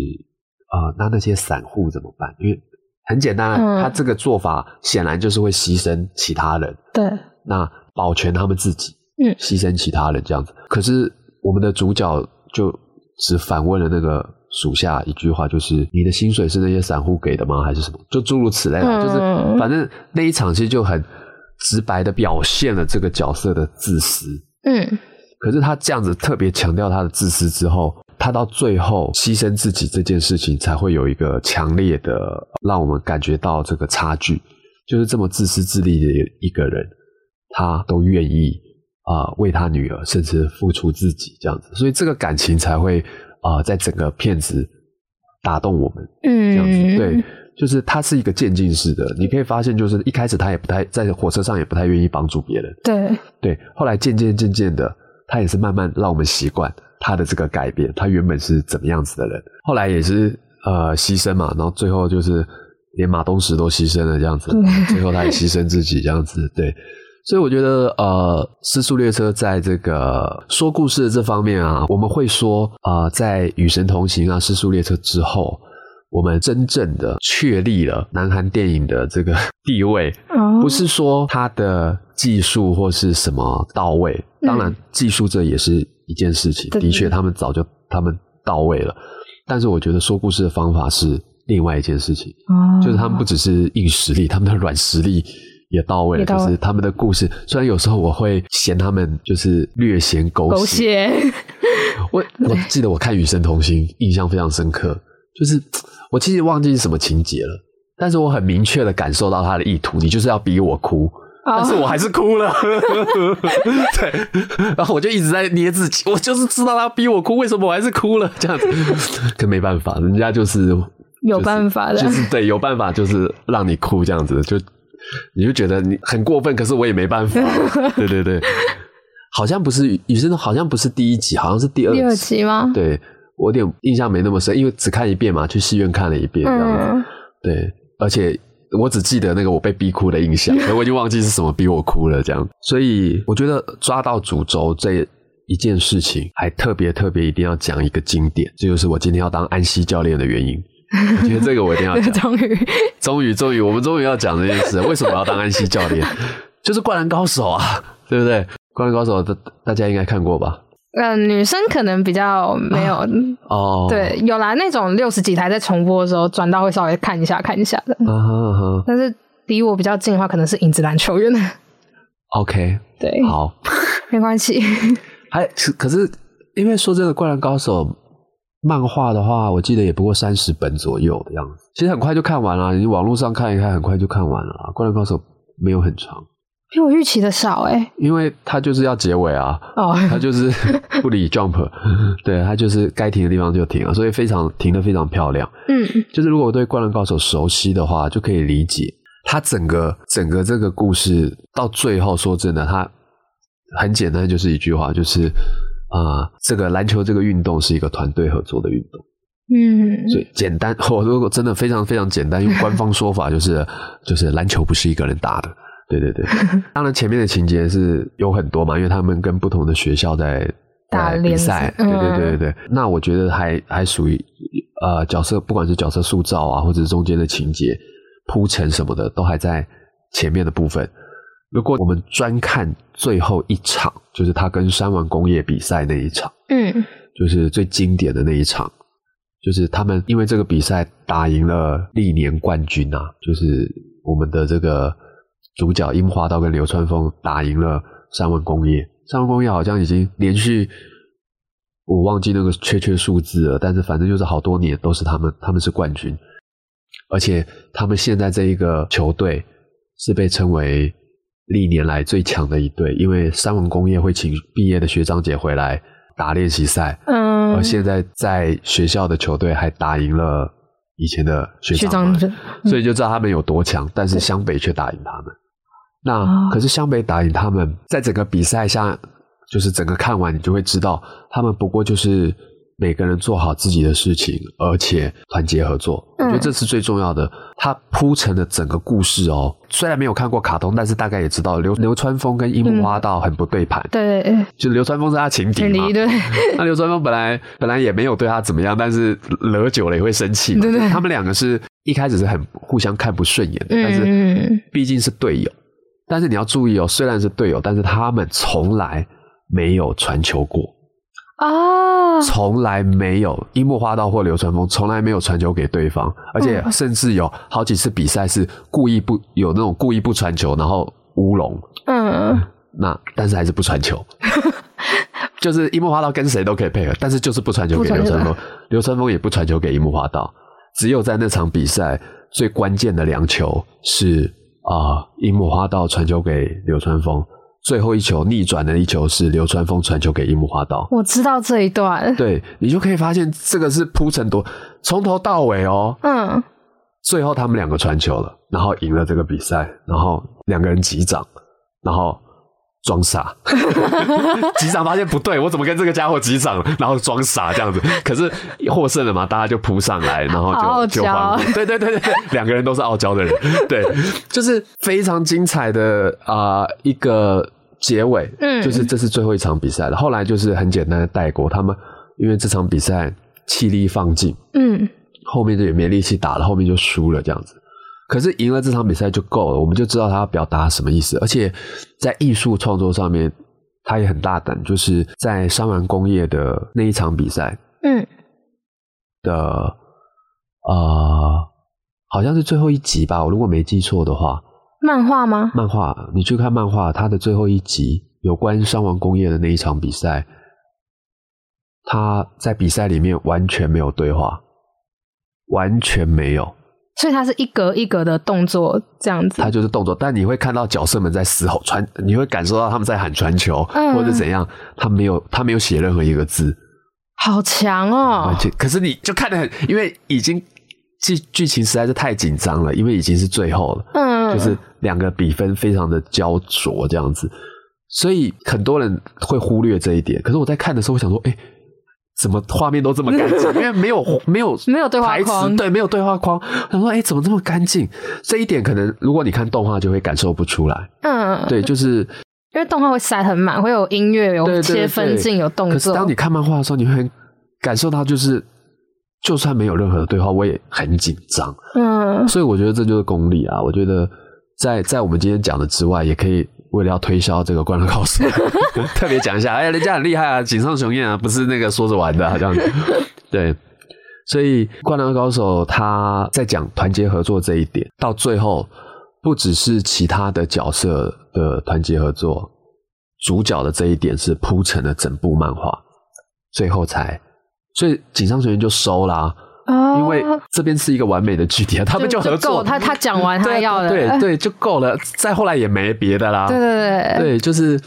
[SPEAKER 2] 呃，那那些散户怎么办？因为很简单他这个做法显然就是会牺牲其他人，
[SPEAKER 3] 对，
[SPEAKER 2] 那保全他们自己，
[SPEAKER 3] 嗯
[SPEAKER 2] 牺牲其他人这样子。可是我们的主角就只反问了那个属下一句话，就是你的薪水是那些散户给的吗？还是什么？就诸如此类啦，
[SPEAKER 3] 嗯
[SPEAKER 2] 就是反正那一场其实就很直白的表现了这个角色的自私。
[SPEAKER 3] 嗯
[SPEAKER 2] 可是他这样子特别强调他的自私之后，他到最后牺牲自己这件事情，才会有一个强烈的让我们感觉到这个差距，就是这么自私自利的一个人，他都愿意啊、呃为他女儿甚至付出自己这样子，所以这个感情才会啊、呃在整个片子打动我们。
[SPEAKER 3] 嗯，
[SPEAKER 2] 这样子，对，就是它是一个渐进式的。你可以发现，就是一开始他也不太在火车上也不太愿意帮助别人，
[SPEAKER 3] 对，
[SPEAKER 2] 对，后来渐渐渐渐的，他也是慢慢让我们习惯他的这个改变。他原本是怎么样子的人，后来也是呃牺牲嘛，然后最后就是连马东石都牺牲了这样子，最后他也牺牲自己这样子，对。所以我觉得，呃，《失速列车》在这个说故事的这方面啊，我们会说，呃，在《与神同行》啊，《失速列车》之后，我们真正的确立了南韩电影的这个 (laughs) 地位，
[SPEAKER 3] 哦。
[SPEAKER 2] 不是说它的技术或是什么到位，当然技术这也是一件事情，的确他们早就他们到位了，但是我觉得说故事的方法是另外一件事情，
[SPEAKER 3] 哦。
[SPEAKER 2] 就是他们不只是硬实力，他们的软实力。也到位了，
[SPEAKER 3] 位。
[SPEAKER 2] 就是他们的故事。虽然有时候我会嫌他们就是略嫌狗
[SPEAKER 3] 狗血，
[SPEAKER 2] 我 (laughs) 我记得我看《与神同行》印象非常深刻，就是我其实忘记是什么情节了，但是我很明确的感受到他的意图，你就是要逼我哭。但是我还是哭了，(laughs) 对，然后我就一直在捏自己，我就是知道他逼我哭，为什么我还是哭了？这样子，可没办法，人家就是
[SPEAKER 3] 有办法的。
[SPEAKER 2] 就是就是对，有办法就是让你哭这样子，就你就觉得你很过分，可是我也没办法，对 (laughs) 对对，好像不是雨生，好像不是第一集，好像是第二
[SPEAKER 3] 第二
[SPEAKER 2] 集，
[SPEAKER 3] 吗？
[SPEAKER 2] 对我有点印象没那么深，因为只看一遍嘛，去戏院看了一遍这样子，
[SPEAKER 3] 嗯，
[SPEAKER 2] 对，而且我只记得那个我被逼哭的印象，可我已经忘记是什么逼我哭了这样。所以我觉得抓到主轴这一件事情，还特别特别一定要讲一个经典，这就是我今天要当安西教练的原因。(laughs) 我觉得这个我一定要讲，(laughs)
[SPEAKER 3] 终于，
[SPEAKER 2] 终于终于，我们终于要讲这件事了。为什么我要当安西教练？(laughs) 就是《灌篮高手》啊，对不对？《灌篮高手》大大家应该看过吧？
[SPEAKER 3] 呃，女生可能比较没有，
[SPEAKER 2] 哦，
[SPEAKER 3] 对，有啦，那种六十几台在重播的时候转到会稍微看一下看一下的，
[SPEAKER 2] 啊哈啊哈
[SPEAKER 3] 但是离我比较近的话，可能是影子篮球员。
[SPEAKER 2] ，OK，
[SPEAKER 3] 对，
[SPEAKER 2] 好。
[SPEAKER 3] 没关系。
[SPEAKER 2] 还是可是，因为说真的，《灌篮高手》漫画的话，我记得也不过三十本左右的样子，其实很快就看完了。你网络上看一看，很快就看完了。《灌篮高手》没有很长，
[SPEAKER 3] 比我预期的少哎、
[SPEAKER 2] 因为它就是要结尾啊，
[SPEAKER 3] 哦，
[SPEAKER 2] 它就是 (laughs) 不理 jump，(laughs) 对，它就是该停的地方就停了，所以非常停的非常漂亮。
[SPEAKER 3] 嗯
[SPEAKER 2] 就是如果对《灌篮高手》熟悉的话，就可以理解他整个整个这个故事到最后，说真的，它很简单，就是一句话，就是啊、呃这个篮球这个运动是一个团队合作的运动。
[SPEAKER 3] 嗯，
[SPEAKER 2] 所以简单，(laughs) 我如果真的非常非常简单，用官方说法就是就是篮球不是一个人打的。对对对，(laughs) 当然前面的情节是有很多嘛，因为他们跟不同的学校在在
[SPEAKER 3] 打联
[SPEAKER 2] 比赛，
[SPEAKER 3] 赛
[SPEAKER 2] 对对对对
[SPEAKER 3] 嗯
[SPEAKER 2] 对。那我觉得还还属于呃角色，不管是角色塑造啊，或者是中间的情节铺陈什么的都还在前面的部分。如果我们专看最后一场，就是他跟山王工业比赛那一场，
[SPEAKER 3] 嗯。
[SPEAKER 2] 就是最经典的那一场，就是他们因为这个比赛打赢了历年冠军啊，就是我们的这个主角樱花道跟流川枫打赢了山王工业，山王工业好像已经连续我忘记那个确切数字了，但是反正就是好多年都是他们，他们是冠军，而且他们现在这一个球队是被称为历年来最强的一队，因为三文工业会请毕业的学长姐回来打练习赛，
[SPEAKER 3] 嗯，
[SPEAKER 2] 而现在在学校的球队还打赢了以前的学
[SPEAKER 3] 学
[SPEAKER 2] 长所以就知道他们有多强。但是湘北却打赢他们。那、
[SPEAKER 3] 哦
[SPEAKER 2] 可是湘北打赢他们，在整个比赛下，就是整个看完，你就会知道，他们不过就是每个人做好自己的事情，而且团结合作。我觉得
[SPEAKER 3] 嗯
[SPEAKER 2] 这是最重要的。他铺陈的整个故事哦，虽然没有看过卡通，但是大概也知道流流川枫跟樱木花道很不对盘。
[SPEAKER 3] 对对
[SPEAKER 2] 就流川枫是他情敌嘛，
[SPEAKER 3] 对对，(laughs)
[SPEAKER 2] 那流川枫本来本来也没有对他怎么样，但是惹久了也会生气嘛。
[SPEAKER 3] 对对
[SPEAKER 2] 他们两个是一开始是很互相看不顺眼的，但是
[SPEAKER 3] 嗯
[SPEAKER 2] 毕竟是队友。但是你要注意哦，虽然是队友，但是他们从来没有传球过，
[SPEAKER 3] 哦，
[SPEAKER 2] 从来没有樱木花道或流川枫从来没有传球给对方，而且
[SPEAKER 3] 嗯
[SPEAKER 2] 甚至有好几次比赛是故意不有那种故意不传球，然后乌龙，
[SPEAKER 3] 嗯。
[SPEAKER 2] 那但是还是不传球，(laughs) 就是樱木花道跟谁都可以配合，但是就是不传球给流川枫，流川枫也不传球给樱木花道，只有在那场比赛最关键的两球是啊、樱木花道传球给流川枫，最后一球逆转的一球是流川枫传球给樱木花道。
[SPEAKER 3] 我知道这一段，
[SPEAKER 2] 对你就可以发现这个是铺陈多，从头到尾哦，
[SPEAKER 3] 嗯。
[SPEAKER 2] 最后他们两个传球了，然后赢了这个比赛，然后两个人击掌，然后装傻，(laughs) 击掌发现不对，我怎么跟这个家伙击掌，然后装傻这样子。可是获胜了嘛，大家就扑上来，然后就就
[SPEAKER 3] 娇
[SPEAKER 2] 欢。对对对对，两个人都是傲娇的人，对，就是非常精彩的啊、一个结尾。
[SPEAKER 3] 嗯
[SPEAKER 2] 就是这是最后一场比赛了，后来就是很简单的带过他们，因为这场比赛气力放尽。
[SPEAKER 3] 嗯
[SPEAKER 2] 后面就也没力气打了，后面就输了这样子。可是赢了这场比赛就够了，我们就知道他要表达什么意思。而且在艺术创作上面，他也很大胆，就是在山丸工业的那一场比赛
[SPEAKER 3] 嗯
[SPEAKER 2] 的呃，好像是最后一集吧，我如果没记错的话，
[SPEAKER 3] 漫画吗？
[SPEAKER 2] 漫画你去看漫画，他的最后一集有关山王工业的那一场比赛，他在比赛里面完全没有对话，完全没有。
[SPEAKER 3] 所以它是一格一格的动作这样子
[SPEAKER 2] 他。就是动作，但你会看到角色们在嘶吼传，你会感受到他们在喊传球、
[SPEAKER 3] 嗯
[SPEAKER 2] 或者怎样，他没有他没有写任何一个字，
[SPEAKER 3] 好强哦
[SPEAKER 2] 而！且可是你就看得很，因为已经剧剧情实在是太紧张了，因为已经是最后了，
[SPEAKER 3] 嗯，
[SPEAKER 2] 就是两个比分非常的焦灼这样子，所以很多人会忽略这一点。可是我在看的时候，我想说，哎、怎么画面都这么干净？(laughs) 因为没有没有
[SPEAKER 3] 没有对话框
[SPEAKER 2] 对，没有对话框。他说：“哎、怎么这么干净？”这一点可能如果你看动画就会感受不出来。
[SPEAKER 3] 嗯，
[SPEAKER 2] 对，就是
[SPEAKER 3] 因为动画会塞很满，会有音乐、有切分镜、有动作。
[SPEAKER 2] 可是当你看漫画的时候，你会感受到，就是就算没有任何的对话，我也很紧张。
[SPEAKER 3] 嗯
[SPEAKER 2] 所以我觉得这就是功力啊！我觉得在在我们今天讲的之外，也可以为了要推销这个《灌篮高手》，(laughs) 特别讲一下，哎，人家很厉害啊，井上雄彦啊，不是那个说着玩的、啊、这样子。对，所以《灌篮高手》他在讲团结合作这一点，到最后不只是其他的角色的团结合作，主角的这一点是铺成了整部漫画，最后才，所以井上雄彦就收啦、
[SPEAKER 3] 哦，
[SPEAKER 2] 因为这边是一个完美的据点，他们
[SPEAKER 3] 就
[SPEAKER 2] 合作，
[SPEAKER 3] 够他他讲完他
[SPEAKER 2] 对
[SPEAKER 3] 要的，
[SPEAKER 2] 对对，就够了。再后来也没别的啦。(laughs)
[SPEAKER 3] 对对对
[SPEAKER 2] 对，就是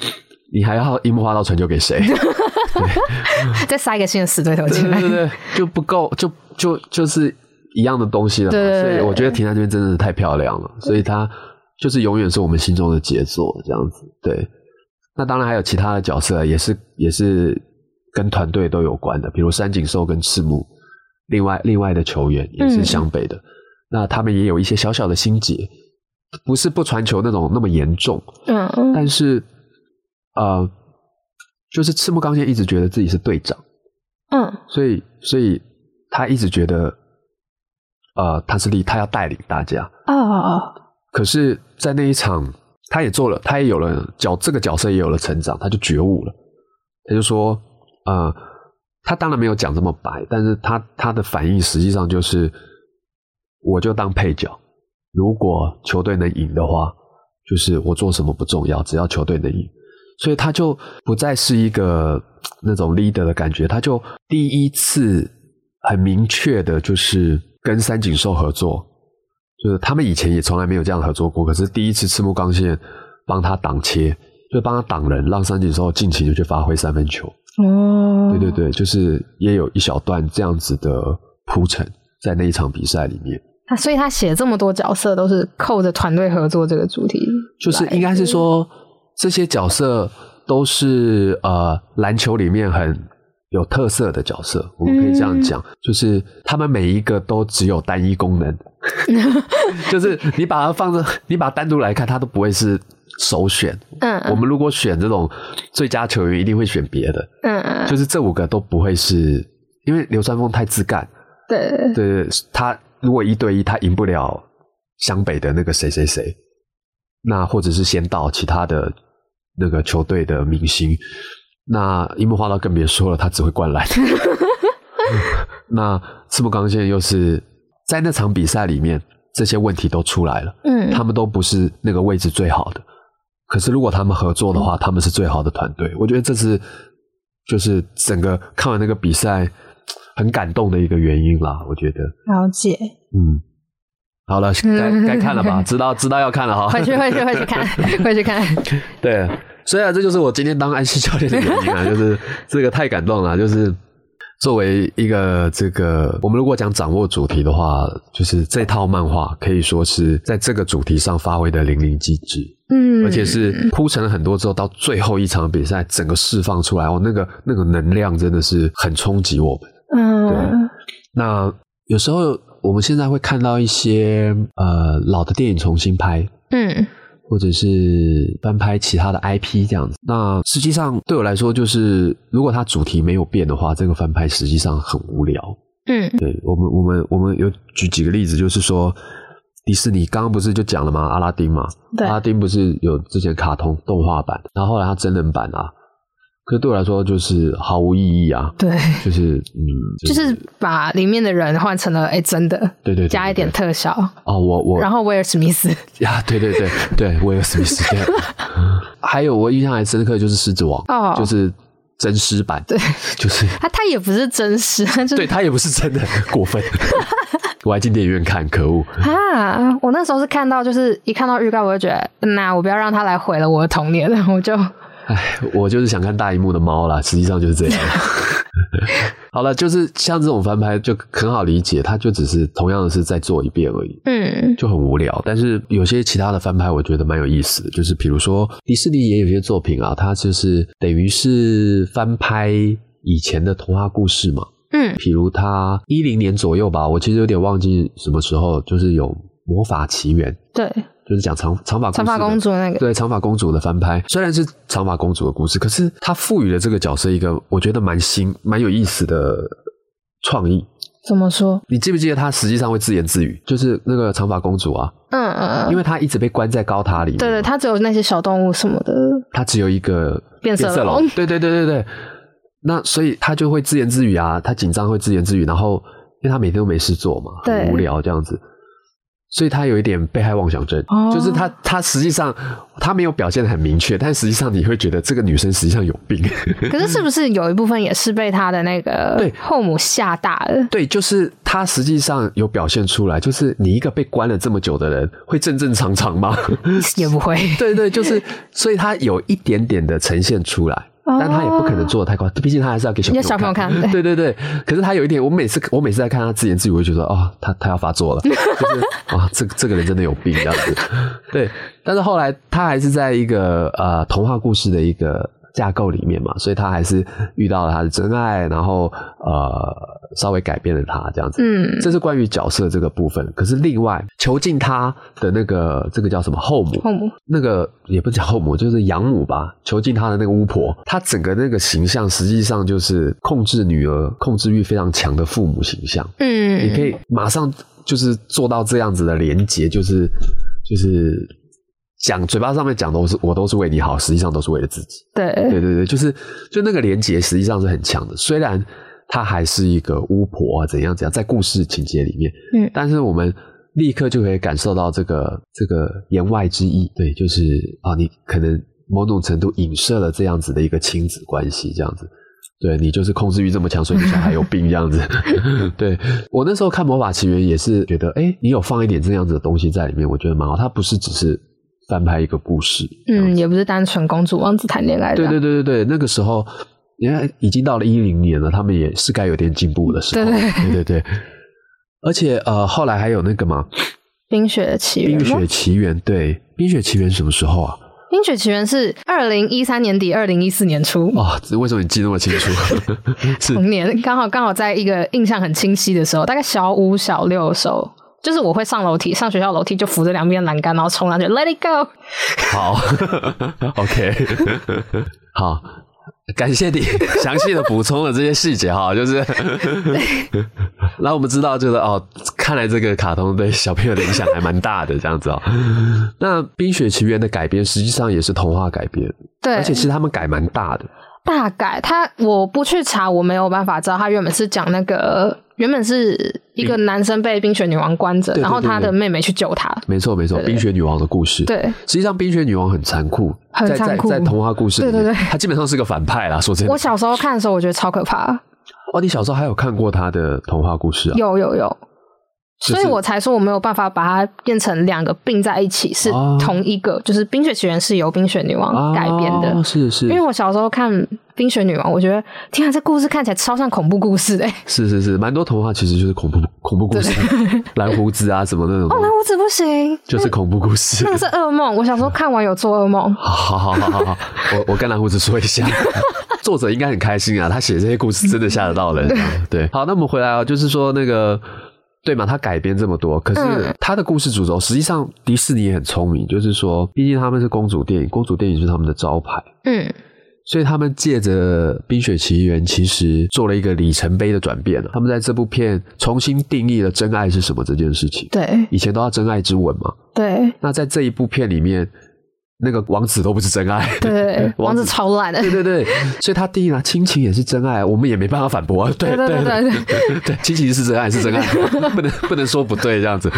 [SPEAKER 2] 你还要樱木花道传球给谁？(laughs)
[SPEAKER 3] 再塞一个新的死对头
[SPEAKER 2] 对
[SPEAKER 3] 进来
[SPEAKER 2] 对。对，就不够，就就就是一样的东西了嘛。
[SPEAKER 3] 对
[SPEAKER 2] 所以我觉得停在这边真的是太漂亮了，所以它就是永远是我们心中的杰作，这样子。对，那当然还有其他的角色，也是也是跟团队都有关的，比如山井寿跟赤木，另外另外的球员也是
[SPEAKER 3] 嗯。
[SPEAKER 2] 湘北的，那他们也有一些小小的心结，不是不传球那种那么严重，
[SPEAKER 3] 嗯嗯。
[SPEAKER 2] 但是呃，就是赤木刚宪一直觉得自己是队长。
[SPEAKER 3] 嗯。
[SPEAKER 2] 所以所以他一直觉得呃，他是力，他要带领大家。
[SPEAKER 3] 哦，
[SPEAKER 2] 可是，在那一场，他也做了，他也有了角这个角色也有了成长，他就觉悟了，他就说，呃，他当然没有讲这么白，但是他他的反应实际上就是，我就当配角，如果球队能赢的话，就是我做什么不重要，只要球队能赢。所以他就不再是一个那种 leader 的感觉，他就第一次很明确的，就是跟三井寿合作，就是他们以前也从来没有这样合作过，可是第一次赤木刚宪帮他挡切，就帮他挡人，让三井寿尽情的去发挥三分球。
[SPEAKER 3] 哦，
[SPEAKER 2] 对对对，就是也有一小段这样子的铺陈在那一场比赛里面。
[SPEAKER 3] 他所以他写这么多角色都是扣着团队合作这个主题，
[SPEAKER 2] 就是应该是说这些角色都是呃篮球里面很有特色的角色，我们可以这样讲，就是他们每一个都只有单一功能，(laughs) 就是你把它放着，你把它单独来看，它都不会是首选。
[SPEAKER 3] 嗯，
[SPEAKER 2] 我们如果选这种最佳球员，一定会选别的，
[SPEAKER 3] 嗯嗯，
[SPEAKER 2] 就是这五个都不会是，因为流川枫太自干，
[SPEAKER 3] 对
[SPEAKER 2] 对对，他如果一对一，他赢不了湘北的那个谁谁谁，那或者是先到其他的那个球队的明星，那樱木花道更别说了，他只会灌篮。(laughs) 那赤木刚宪又是在那场比赛里面，这些问题都出来了，
[SPEAKER 3] 嗯，
[SPEAKER 2] 他们都不是那个位置最好的。可是如果他们合作的话，他们是最好的团队。我觉得这是就是整个看完那个比赛很感动的一个原因啦。我觉得，
[SPEAKER 3] 了解，
[SPEAKER 2] 嗯，好了，该该看了吧？(laughs) 知道知道要看了哈。
[SPEAKER 3] 回去回去回去看，(laughs) 回去看，
[SPEAKER 2] 对，所以啊，这就是我今天当安西教练的原因啊，(laughs) 就是这个太感动了，就是。作为一个这个，我们如果讲掌握主题的话，就是这套漫画可以说是在这个主题上发挥的淋漓尽致。
[SPEAKER 3] 嗯，
[SPEAKER 2] 而且是铺陈了很多之后，到最后一场比赛，整个释放出来，哦，那个那个能量真的是很冲击我们。
[SPEAKER 3] 嗯，对
[SPEAKER 2] 那有时候我们现在会看到一些呃老的电影重新拍，
[SPEAKER 3] 嗯，
[SPEAKER 2] 或者是翻拍其他的 IP 这样子。那实际上对我来说，就是如果它主题没有变的话，这个翻拍实际上很无聊。
[SPEAKER 3] 嗯，
[SPEAKER 2] 对我们，我们我们有举几个例子，就是说。迪士尼刚刚不是就讲了吗？阿拉丁嘛，
[SPEAKER 3] 对，
[SPEAKER 2] 阿拉丁不是有之前卡通动画版，然后后来它真人版啊，可是对我来说就是毫无意义啊。
[SPEAKER 3] 对，
[SPEAKER 2] 就是嗯，
[SPEAKER 3] 就是把里面的人换成了哎真的，
[SPEAKER 2] 对对，
[SPEAKER 3] 加一点特效。
[SPEAKER 2] 哦，我我，
[SPEAKER 3] 然后威尔史密斯 (laughs)
[SPEAKER 2] 呀，对对对对，威尔史密斯。(laughs) 还有我印象还深刻就是狮子王，
[SPEAKER 3] 哦，
[SPEAKER 2] 就是真尸版，
[SPEAKER 3] 对，
[SPEAKER 2] 就是
[SPEAKER 3] 他他也不是真实，
[SPEAKER 2] 对他也不是真的，过分。(laughs) 我还进电影院看，可恶
[SPEAKER 3] 啊！我那时候是看到，就是一看到预告，我就觉得，那我不要让他来毁了我的童年，我就，
[SPEAKER 2] 哎，我就是想看大荧幕的猫啦，实际上就是这样。(laughs) 好了，就是像这种翻拍就很好理解，它就只是同样的是再做一遍而已，
[SPEAKER 3] 嗯，
[SPEAKER 2] 就很无聊。但是有些其他的翻拍，我觉得蛮有意思的，就是比如说迪士尼也有些作品啊，它就是等于是翻拍以前的童话故事嘛。
[SPEAKER 3] 嗯，
[SPEAKER 2] 比如他一零年左右吧，我其实有点忘记什么时候，就是有《魔法奇缘》，
[SPEAKER 3] 对，
[SPEAKER 2] 就是讲长长发
[SPEAKER 3] 长发公主那个，
[SPEAKER 2] 对，长发公主的翻拍，虽然是长发公主的故事，可是他赋予了这个角色一个我觉得蛮新、蛮有意思的创意。
[SPEAKER 3] 怎么说？
[SPEAKER 2] 你记不记得她实际上会自言自语？就是那个长发公主啊，
[SPEAKER 3] 嗯嗯，
[SPEAKER 2] 因为她一直被关在高塔里面，
[SPEAKER 3] 对对，她只有那些小动物什么的，
[SPEAKER 2] 她只有一个
[SPEAKER 3] 变色龙，
[SPEAKER 2] 对对对对对。那所以他就会自言自语啊，他紧张会自言自语，然后因为他每天都没事做嘛，很无聊这样子，所以他有一点被害妄想症，
[SPEAKER 3] 哦、
[SPEAKER 2] 就是他他实际上他没有表现的很明确，但实际上你会觉得这个女生实际上有病。(laughs)
[SPEAKER 3] 可是是不是有一部分也是被他的那个
[SPEAKER 2] 对
[SPEAKER 3] 后母吓大了？
[SPEAKER 2] 对，就是他实际上有表现出来，就是你一个被关了这么久的人会正正常常吗？(laughs)
[SPEAKER 3] 也不会。(laughs)
[SPEAKER 2] 对对，就是所以他有一点点的呈现出来。但他也不可能做的太夸张，毕竟他还是要给小朋友看。
[SPEAKER 3] 小朋友看，(laughs)
[SPEAKER 2] 对对对。可是他有一点，我每次我每次在看他自言自语，我就觉得哦，他他要发作了，(laughs) 就是啊，这这个人真的有病这样子。对，但是后来他还是在一个呃童话故事的一个架构里面嘛，所以他还是遇到了他的真爱，然后呃稍微改变了他这样子。
[SPEAKER 3] 嗯，
[SPEAKER 2] 这是关于角色这个部分。可是另外囚禁他的那个这个叫什么后母？
[SPEAKER 3] 后母
[SPEAKER 2] 那个也不是叫后母，就是养母吧。囚禁他的那个巫婆，她整个那个形象实际上就是控制女儿、控制欲非常强的父母形象。
[SPEAKER 3] 嗯，
[SPEAKER 2] 你可以马上就是做到这样子的连结，就是就是讲嘴巴上面讲都是我都是为你好，实际上都是为了自己。
[SPEAKER 3] 对
[SPEAKER 2] 对对对，就是就那个连结实际上是很强的，虽然她还是一个巫婆啊，怎样怎样，在故事情节里面，
[SPEAKER 3] 嗯
[SPEAKER 2] 但是我们立刻就可以感受到这个这个言外之意，对，就是啊，你可能某种程度影射了这样子的一个亲子关系，这样子。对你就是控制欲这么强，所以你小孩有病这样子。(laughs) 对我那时候看《魔法奇缘》也是觉得，哎，你有放一点这样子的东西在里面，我觉得蛮好。它不是只是翻拍一个故事，
[SPEAKER 3] 嗯，也不是单纯公主王子谈恋爱的
[SPEAKER 2] 对
[SPEAKER 3] 啊，
[SPEAKER 2] 对对对对，那个时候，你看已经到了一零年了，他们也是该有点进步的时候。
[SPEAKER 3] 对
[SPEAKER 2] 对对对而且呃，后来还有那个嘛，
[SPEAKER 3] 冰雪奇《缘吗
[SPEAKER 2] 冰雪奇缘》对，《冰雪奇缘》什么时候啊？
[SPEAKER 3] 冰雪奇缘是二零一三年底，二零一四年初。
[SPEAKER 2] 哦，这为什么你记那么清楚？(laughs) 是
[SPEAKER 3] 童年刚好刚好在一个印象很清晰的时候，大概小五小六的时候，就是我会上楼梯，上学校楼梯就扶着两边栏杆，然后冲上去，Let it go。
[SPEAKER 2] 好，OK，好，感谢你详细的补充了这些细节哈，(laughs) 就是 (laughs) 让我们知道，就是哦，看来这个卡通对小朋友的影响还蛮大的，这样子哦。那《冰雪奇缘》的改编实际上也是童话改编，
[SPEAKER 3] 对，
[SPEAKER 2] 而且其实他们改蛮大的。
[SPEAKER 3] 大概他我不去查，我没有办法知道他原本是讲那个原本是一个男生被冰雪女王关着，
[SPEAKER 2] 对对
[SPEAKER 3] 然后他的妹妹去救他。
[SPEAKER 2] 没错，没错，冰雪女王的故事。
[SPEAKER 3] 对，
[SPEAKER 2] 实际上冰雪女王很残酷，
[SPEAKER 3] 很残酷
[SPEAKER 2] 在在童话故事里面，
[SPEAKER 3] 对对对
[SPEAKER 2] 她基本上是个反派啦。说真的
[SPEAKER 3] 我，小时候看的时候，我觉得超可怕。
[SPEAKER 2] 哦，你小时候还有看过她的童话故事啊？
[SPEAKER 3] 有有有，所以我才说我没有办法把它变成两个并在一起，是
[SPEAKER 2] 哦
[SPEAKER 3] 同一个。就是《冰雪奇缘》是由冰雪女王改编的，
[SPEAKER 2] 哦是是，
[SPEAKER 3] 因为我小时候看《冰雪女王》，我觉得天啊，这故事看起来超像恐怖故事哎、(laughs) 欸。
[SPEAKER 2] 是是是，蛮多童话其实就是恐怖恐怖故事，(laughs) 蓝胡子啊什么那种，
[SPEAKER 3] 哦，蓝胡子不行，
[SPEAKER 2] 就是恐怖故事
[SPEAKER 3] 那。个是噩梦。我小时候看完有做噩梦。(laughs)
[SPEAKER 2] 好好好好好，我我跟蓝胡子说一下，作者应该很开心啊，他写这些故事真的吓得到人。对，好，那我们回来啊，就是说那个。对嘛，他改编这么多，可是
[SPEAKER 3] 嗯
[SPEAKER 2] 他的故事主轴，实际上迪士尼也很聪明，就是说，毕竟他们是公主电影，公主电影是他们的招牌，
[SPEAKER 3] 嗯，
[SPEAKER 2] 所以他们借着《冰雪奇缘》，其实做了一个里程碑的转变了。他们在这部片重新定义了真爱是什么这件事情。
[SPEAKER 3] 对
[SPEAKER 2] 以前都要真爱之吻嘛，
[SPEAKER 3] 对
[SPEAKER 2] 那在这一部片里面，那个王子都不是真爱。
[SPEAKER 3] 对，(laughs) 王子超烂的。
[SPEAKER 2] 对对对，所以他定义了亲情也是真爱，我们也没办法反驳。对
[SPEAKER 3] 对对对
[SPEAKER 2] 对对，亲情是真爱是真爱，不能不能说不对，这样子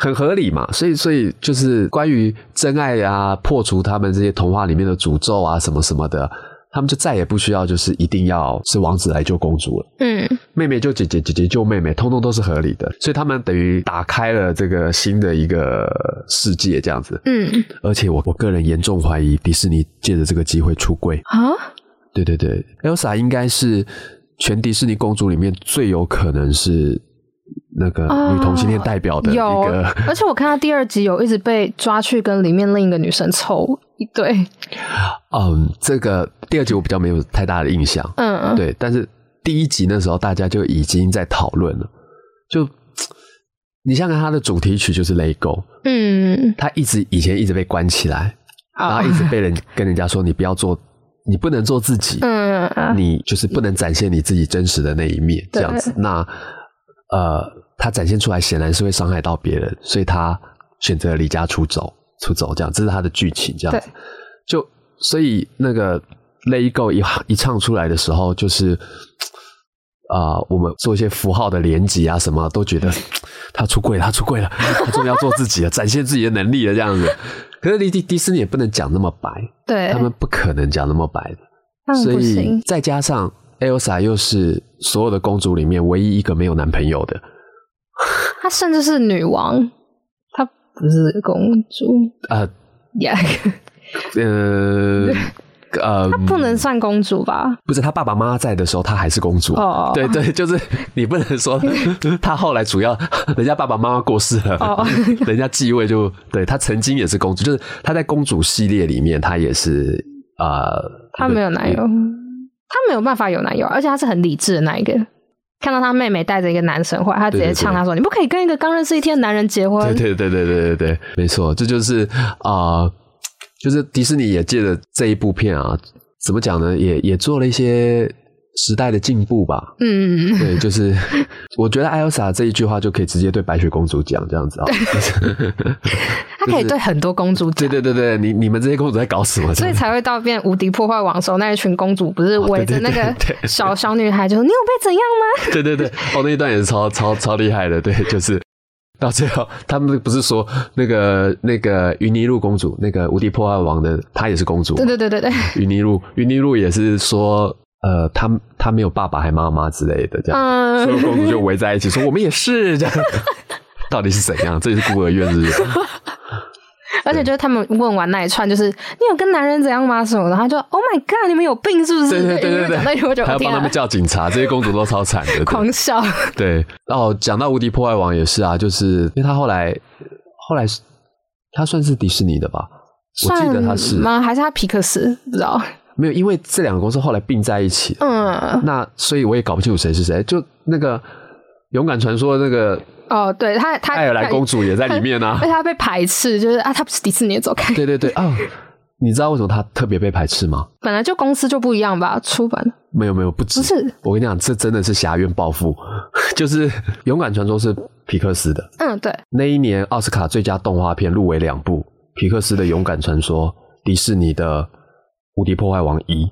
[SPEAKER 2] 很合理嘛。所以所以就是关于真爱啊，破除他们这些童话里面的诅咒啊，什么什么的，他们就再也不需要就是一定要是王子来救公主了。
[SPEAKER 3] 嗯，
[SPEAKER 2] 妹妹救姐姐，姐姐救妹妹，通通都是合理的，所以他们等于打开了这个新的一个世界，这样子。
[SPEAKER 3] 嗯
[SPEAKER 2] 而且我我个人严重怀疑迪士尼借着这个机会出柜。
[SPEAKER 3] 啊，
[SPEAKER 2] 对对对，Elsa 应该是全迪士尼公主里面最有可能是那个女同性恋代表的一
[SPEAKER 3] 有
[SPEAKER 2] 个。，
[SPEAKER 3] 而且我看到第二集有一直被抓去跟里面另一个女生凑一对。(laughs)
[SPEAKER 2] 嗯，这个第二集我比较没有太大的印象。
[SPEAKER 3] 嗯，
[SPEAKER 2] 对，但是第一集那时候大家就已经在讨论了，就。你想想，它的主题曲就是《Let Go》，
[SPEAKER 3] 嗯，
[SPEAKER 2] 他一直以前一直被关起来，然
[SPEAKER 3] 啊
[SPEAKER 2] 后一直被人跟人家说你不要做，你不能做自己，
[SPEAKER 3] 嗯
[SPEAKER 2] 你就是不能展现你自己真实的那一面，这样子。那呃，他展现出来显然是会伤害到别人，所以他选择离家出走，出走这样，这是他的剧情这样子。就所以那个 Let It Go 一一唱出来的时候，就是。啊、我们做一些符号的连接啊，什么都觉得他出柜了，他出柜了，他终于要做自己了，展现自己的能力了，这样子。可是迪迪迪士尼也不能讲那么白，
[SPEAKER 3] 对，
[SPEAKER 2] 他们不可能讲那么白的。所以。再加上 Elsa 又是所有的公主里面唯一一个没有男朋友的，(laughs)
[SPEAKER 3] 她甚至是女王，她不是公主。
[SPEAKER 2] 呃
[SPEAKER 3] 呀，(laughs)
[SPEAKER 2] 呃呃，(laughs)
[SPEAKER 3] 她不能算公主吧？
[SPEAKER 2] 不是她爸爸妈妈在的时候，她还是公主。
[SPEAKER 3] 哦。
[SPEAKER 2] 对对，就是你不能说她后来主要人家爸爸妈妈过世了，
[SPEAKER 3] 哦。
[SPEAKER 2] 人家继位就对她曾经也是公主，就是她在公主系列里面，她也是呃，
[SPEAKER 3] 她没有男友，她没有办法有男友，而且她是很理智的那一个。看到她妹妹带着一个男生回来，她直接呛她说：“你不可以跟一个刚认识一天的男人结婚。”
[SPEAKER 2] 对对对对对对对，没错，这就是啊、呃就是迪士尼也借着这一部片啊，怎么讲呢？也也做了一些时代的进步吧。
[SPEAKER 3] 嗯，
[SPEAKER 2] 对，就是我觉得艾尔莎这一句话就可以直接对白雪公主讲这样子啊。(laughs)
[SPEAKER 3] 她可以对很多公主讲，
[SPEAKER 2] 对对对对，你你们这些公主在搞什么？
[SPEAKER 3] 所以才会到变无敌破坏王的时候，那一群公主不是围着那个小小女孩，就说你有被怎样吗？
[SPEAKER 2] 对对对，哦，那一段也是超超超厉害的，对，(laughs) 就是到最后，他们不是说那个那个云妮露公主，那个无敌破坏王的，她也是公主，
[SPEAKER 3] 对对对对对，
[SPEAKER 2] 云妮露，云妮露也是说，呃，他他没有爸爸还妈妈之类的，这样，所有
[SPEAKER 3] 嗯，
[SPEAKER 2] 公主就围在一起说，我们也是这样，(laughs) 到底是怎样？这里是孤儿院是不是？(laughs)
[SPEAKER 3] 而且就是他们问完那一串，就是你有跟男人怎样吗？什么的，他就 Oh my God，你们有病是不是？
[SPEAKER 2] 对对对对对，还要帮他们叫警察，这些公主都超惨的，
[SPEAKER 3] 狂笑。(laughs)
[SPEAKER 2] 对，哦，讲到无敌破坏王也是啊，就是因为他后来后来是他算是迪士尼的吧？我记得他是
[SPEAKER 3] 算吗？还是他皮克斯？不知道。
[SPEAKER 2] 没有，因为这两个公司后来并在一起，
[SPEAKER 3] 嗯，
[SPEAKER 2] 那所以我也搞不清楚谁是谁。就那个勇敢传说那个
[SPEAKER 3] 哦，对他他
[SPEAKER 2] 爱尔兰公主也在里面啊 (laughs)
[SPEAKER 3] 而。且他被排斥，就是啊，他不是迪士尼，走开。
[SPEAKER 2] 对对对，哦，你知道为什么他特别被排斥吗？
[SPEAKER 3] 本来就公司就不一样吧，出版
[SPEAKER 2] 没有没有，不止。
[SPEAKER 3] 不是
[SPEAKER 2] 我跟你讲，这真的是挟怨报复。(laughs) 就是勇敢传说是皮克斯的，
[SPEAKER 3] 嗯，对，
[SPEAKER 2] 那一年奥斯卡最佳动画片入围两部，皮克斯的《勇敢传说》，迪士尼的《无敌破坏王一》，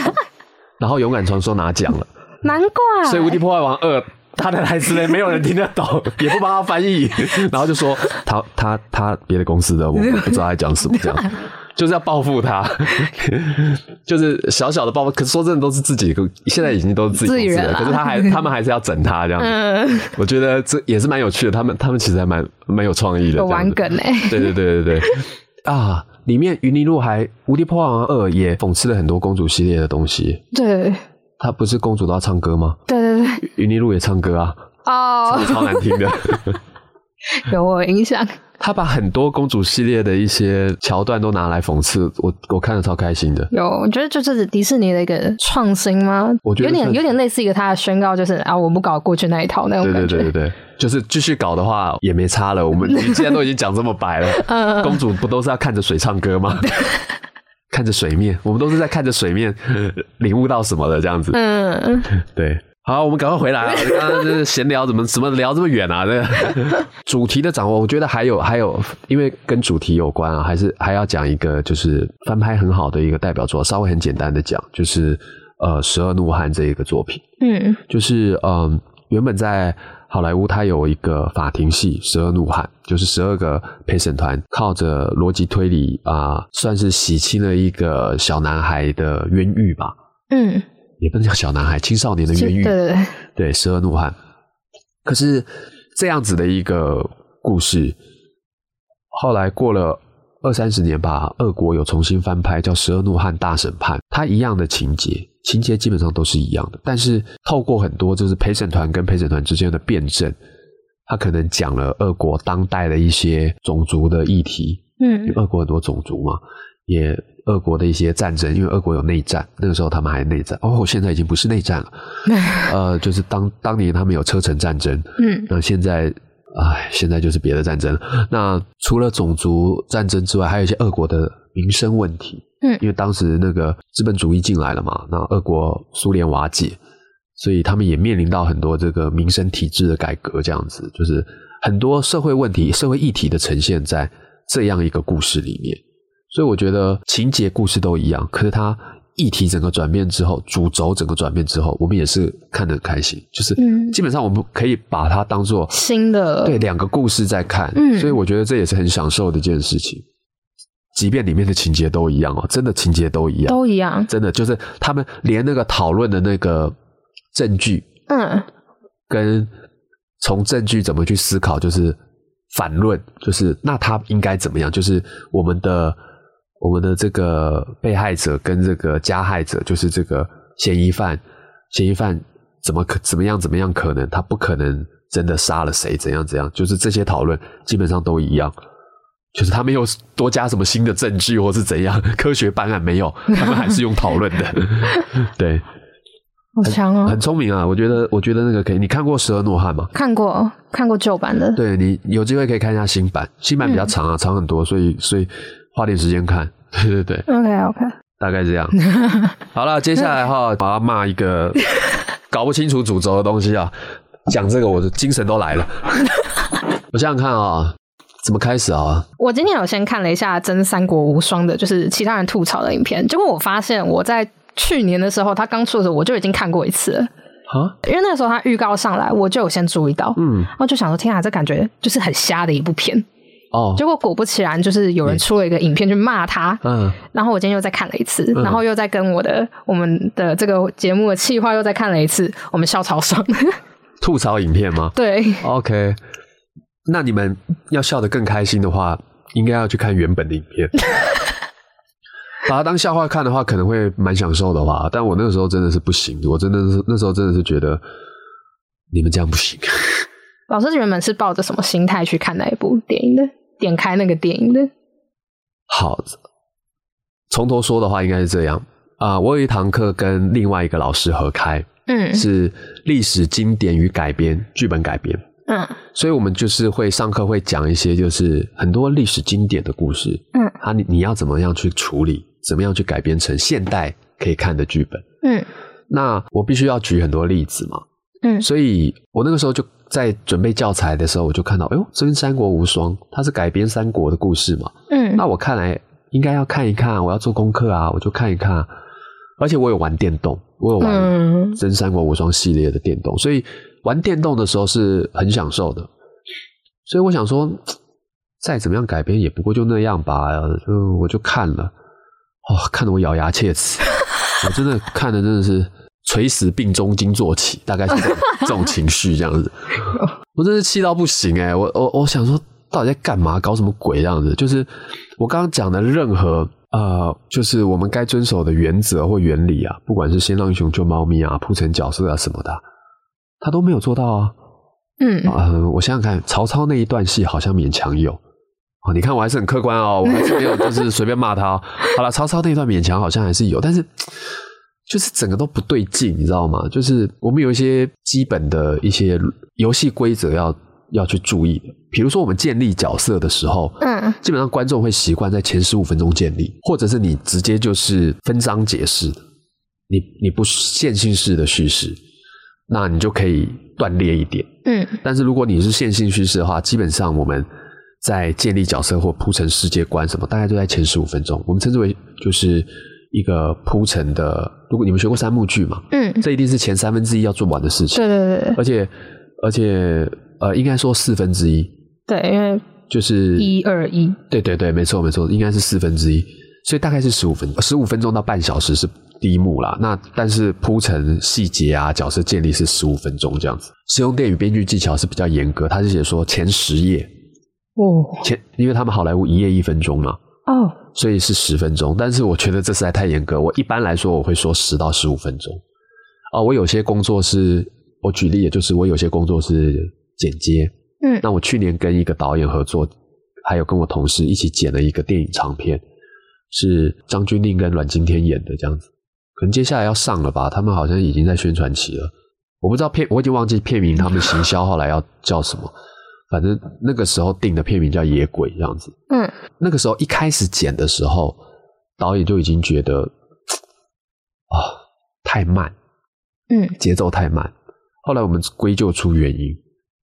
[SPEAKER 2] (laughs) 然后《勇敢传说》拿奖了，
[SPEAKER 3] 难怪。
[SPEAKER 2] 所以《无敌破坏王二》他的台词呢，没有人听得懂，(laughs) 也不帮他翻译，然后就说他他他别的公司的，我们 (laughs) 不知道他在讲什么，这样就是要报复他，就是小小的报复。可是说真的，都是自己，现在已经都是自己公司了，可是他还他们还是要整他这样子。
[SPEAKER 3] 嗯，
[SPEAKER 2] 我觉得这也是蛮有趣的，他们他们其实还蛮蛮有创意的，
[SPEAKER 3] 玩梗哎。
[SPEAKER 2] 对对对对对啊！里面云妮露还《无敌破坏王二》也讽刺了很多公主系列的东西。
[SPEAKER 3] 对
[SPEAKER 2] 她不是公主都要唱歌吗？
[SPEAKER 3] 对对对，
[SPEAKER 2] 云妮露也唱歌啊，
[SPEAKER 3] 哦，
[SPEAKER 2] 超难听的。(laughs)
[SPEAKER 3] 有我印象。
[SPEAKER 2] 她把很多公主系列的一些桥段都拿来讽刺，我我看的超开心的。
[SPEAKER 3] 有，我觉得就是迪士尼的一个创新吗？
[SPEAKER 2] 我觉得
[SPEAKER 3] 有点有点类似一个他的宣告，就是啊，我不搞过去那一套那种
[SPEAKER 2] 对对
[SPEAKER 3] 感觉。
[SPEAKER 2] 对对对，就是继续搞的话也没差了。我们既然都已经讲这么白了，(laughs)
[SPEAKER 3] 嗯
[SPEAKER 2] 公主不都是要看着水唱歌吗？(laughs) 看着水面，我们都是在看着水面领悟到什么的这样子。
[SPEAKER 3] 嗯，
[SPEAKER 2] 对，好，我们赶快回来啊！(laughs) 刚刚这闲聊怎么怎么聊这么远啊？这个 (laughs) 主题的掌握，我觉得还有还有，因为跟主题有关啊，还是还要讲一个，就是翻拍很好的一个代表作，稍微很简单的讲，就是呃《十二怒汉》这一个作品，
[SPEAKER 3] 嗯
[SPEAKER 2] 就是嗯、原本在好莱坞它有一个法庭戏《十二怒汉》，就是十二个陪审团靠着逻辑推理啊、算是洗清了一个小男孩的冤狱吧。
[SPEAKER 3] 嗯，
[SPEAKER 2] 也不能叫小男孩，青少年的冤狱，
[SPEAKER 3] 对对对，
[SPEAKER 2] 对，十二怒汉。可是这样子的一个故事，后来过了二三十年吧，俄国有重新翻拍，叫《十二怒汉大审判》，它一样的情节，情节基本上都是一样的，但是透过很多就是陪审团跟陪审团之间的辩证，他可能讲了俄国当代的一些种族的议题，因为
[SPEAKER 3] 嗯
[SPEAKER 2] 俄国很多种族嘛，也俄国的一些战争，因为俄国有内战，那个时候他们还内战，哦，现在已经不是内战了，(laughs) 呃，就是当当年他们有车臣战争，
[SPEAKER 3] 嗯。
[SPEAKER 2] 那现在，唉，现在就是别的战争。那除了种族战争之外，还有一些俄国的民生问题，
[SPEAKER 3] 嗯。
[SPEAKER 2] 因为当时那个资本主义进来了嘛，那俄国苏联瓦解，所以他们也面临到很多这个民生体制的改革，这样子就是很多社会问题、社会议题的呈现在这样一个故事里面。所以我觉得情节故事都一样，可是它议题整个转变之后，主轴整个转变之后，我们也是看得很开心。就是
[SPEAKER 3] 嗯
[SPEAKER 2] 基本上我们可以把它当做
[SPEAKER 3] 新的
[SPEAKER 2] 对两个故事在看，
[SPEAKER 3] 嗯
[SPEAKER 2] 所以我觉得这也是很享受的一件事情。即便里面的情节都一样哦，真的情节都一样，
[SPEAKER 3] 都一样。
[SPEAKER 2] 真的就是他们连那个讨论的那个证据
[SPEAKER 3] 嗯
[SPEAKER 2] 跟从证据怎么去思考，就是反论，就是那他应该怎么样？就是我们的我们的这个被害者跟这个加害者，就是这个嫌疑犯，嫌疑犯怎么可怎么样怎么样可能？他不可能真的杀了谁？怎样怎样？就是这些讨论基本上都一样。就是他没有多加什么新的证据，或是怎样，科学办案没有，他们还是用讨论的，(laughs) 对，(laughs)
[SPEAKER 3] 好强哦
[SPEAKER 2] 很！聪明啊！我觉得，我觉得那个可以。你看过《十二怒汉》吗？
[SPEAKER 3] 看过看过旧版的，
[SPEAKER 2] 对你有机会可以看一下新版，新版比较长啊，长很多，所以所以花点时间看。(laughs) 对对对
[SPEAKER 3] ，，OK OK，
[SPEAKER 2] 大概这样。(laughs) 好了，接下来哈，把他骂一个 (laughs) 搞不清楚主轴的东西啊，讲这个我的精神都来了。我想想看啊，怎么开始啊？
[SPEAKER 3] 我今天有先看了一下《真三国无双》的，就是其他人吐槽的影片，结果我发现我在去年的时候他刚出的时候，我就已经看过一次了。
[SPEAKER 2] 啊，
[SPEAKER 3] 因为那个时候他预告上来，我就有先注意到，
[SPEAKER 2] 嗯，
[SPEAKER 3] 然后就想说，天啊，这感觉就是很瞎的一部片。
[SPEAKER 2] 哦，
[SPEAKER 3] 结果果不其然，就是有人出了一个影片去骂他，
[SPEAKER 2] 嗯，
[SPEAKER 3] 然后我今天又再看了一次，
[SPEAKER 2] 嗯
[SPEAKER 3] 然后又再跟我的我们的这个节目的企划又再看了一次，我们笑超爽。(laughs)
[SPEAKER 2] 吐槽影片吗 (laughs)
[SPEAKER 3] 对
[SPEAKER 2] ，？OK，那你们要笑得更开心的话，应该要去看原本的影片。(laughs) 把它当笑话看的话，可能会蛮享受的吧。但我那个时候真的是不行，我真的是那时候真的是觉得你们这样不行。
[SPEAKER 3] 老师原本是抱着什么心态去看那一部电影的？点开那个电影的，
[SPEAKER 2] 好，从头说的话应该是这样。啊、我有一堂课跟另外一个老师合开，
[SPEAKER 3] 嗯。
[SPEAKER 2] 是历史经典与改编剧本改编，
[SPEAKER 3] 嗯。
[SPEAKER 2] 所以我们就是会上课会讲一些就是很多历史经典的故事，
[SPEAKER 3] 嗯，
[SPEAKER 2] 它你你要怎么样去处理，怎么样去改编成现代可以看的剧本。
[SPEAKER 3] 嗯。
[SPEAKER 2] 那我必须要举很多例子嘛，
[SPEAKER 3] 嗯。
[SPEAKER 2] 所以我那个时候就在准备教材的时候，我就看到，哎呦，《真三国无双》它是改编三国的故事嘛，
[SPEAKER 3] 嗯，
[SPEAKER 2] 那我看来应该要看一看，我要做功课啊，我就看一看。而且我有玩电动，我有玩
[SPEAKER 3] 嗯《
[SPEAKER 2] 真三国无双》系列的电动，所以玩电动的时候是很享受的。所以我想说，再怎么样改编也不过就那样吧，就我就看了，哦，看得我咬牙切齿，(laughs) 我真的看的真的是垂死病中惊坐起，大概是 (laughs) 这种情绪这样子。我真是气到不行哎、我我我想说，到底在干嘛？搞什么鬼这样子？就是我刚刚讲的任何呃，就是我们该遵守的原则或原理啊，不管是先让英雄救猫咪啊、铺成角色啊什么的，他都没有做到啊。
[SPEAKER 3] 嗯
[SPEAKER 2] 呃，我想想看，曹操那一段戏好像勉强有。哦，你看我还是很客观哦，我还是没有就是随便骂他、哦。好了，曹操那一段勉强好像还是有，但是就是整个都不对劲，你知道吗？就是我们有一些基本的一些游戏规则要要去注意的，比如说我们建立角色的时候，
[SPEAKER 3] 嗯
[SPEAKER 2] 基本上观众会习惯在前十五分钟建立，或者是你直接就是分章解释，你你不线性式的叙事，那你就可以断裂一点。
[SPEAKER 3] 嗯
[SPEAKER 2] 但是如果你是线性叙事的话，基本上我们在建立角色或铺陈世界观什么，大概都在前十五分钟，我们称之为就是一个铺陈的。如果你们学过三幕剧嘛，
[SPEAKER 3] 嗯，
[SPEAKER 2] 这一定是前三分之一要做完的事情，
[SPEAKER 3] 对对对
[SPEAKER 2] 而且而且呃，应该说四分之一，
[SPEAKER 3] 对，因为
[SPEAKER 2] 就是
[SPEAKER 3] 一二一，
[SPEAKER 2] 对对对，没错没错，应该是四分之一，所以大概是十五分十五分钟到半小时是第一幕啦。那但是铺陈细节啊，角色建立是十五分钟这样子。使用电影编剧技巧是比较严格，他是写说前十页。
[SPEAKER 3] 哦。
[SPEAKER 2] 前，因为他们好莱坞一页一分钟嘛，
[SPEAKER 3] 哦，
[SPEAKER 2] 所以是十分钟。但是我觉得这实在太严格，我一般来说我会说十到十五分钟。啊，我有些工作是，我举例，也就是我有些工作是剪接，
[SPEAKER 3] 嗯
[SPEAKER 2] 那我去年跟一个导演合作，还有跟我同事一起剪了一个电影长片，是张钧甯跟阮经天演的这样子。可能接下来要上了吧？他们好像已经在宣传期了。我不知道片，我已经忘记片名，他们行销后来要叫什么。反正那个时候定的片名叫《野鬼》这样子。
[SPEAKER 3] 嗯
[SPEAKER 2] 那个时候一开始剪的时候，导演就已经觉得啊太慢，
[SPEAKER 3] 嗯
[SPEAKER 2] 节奏太慢。后来我们归咎出原因，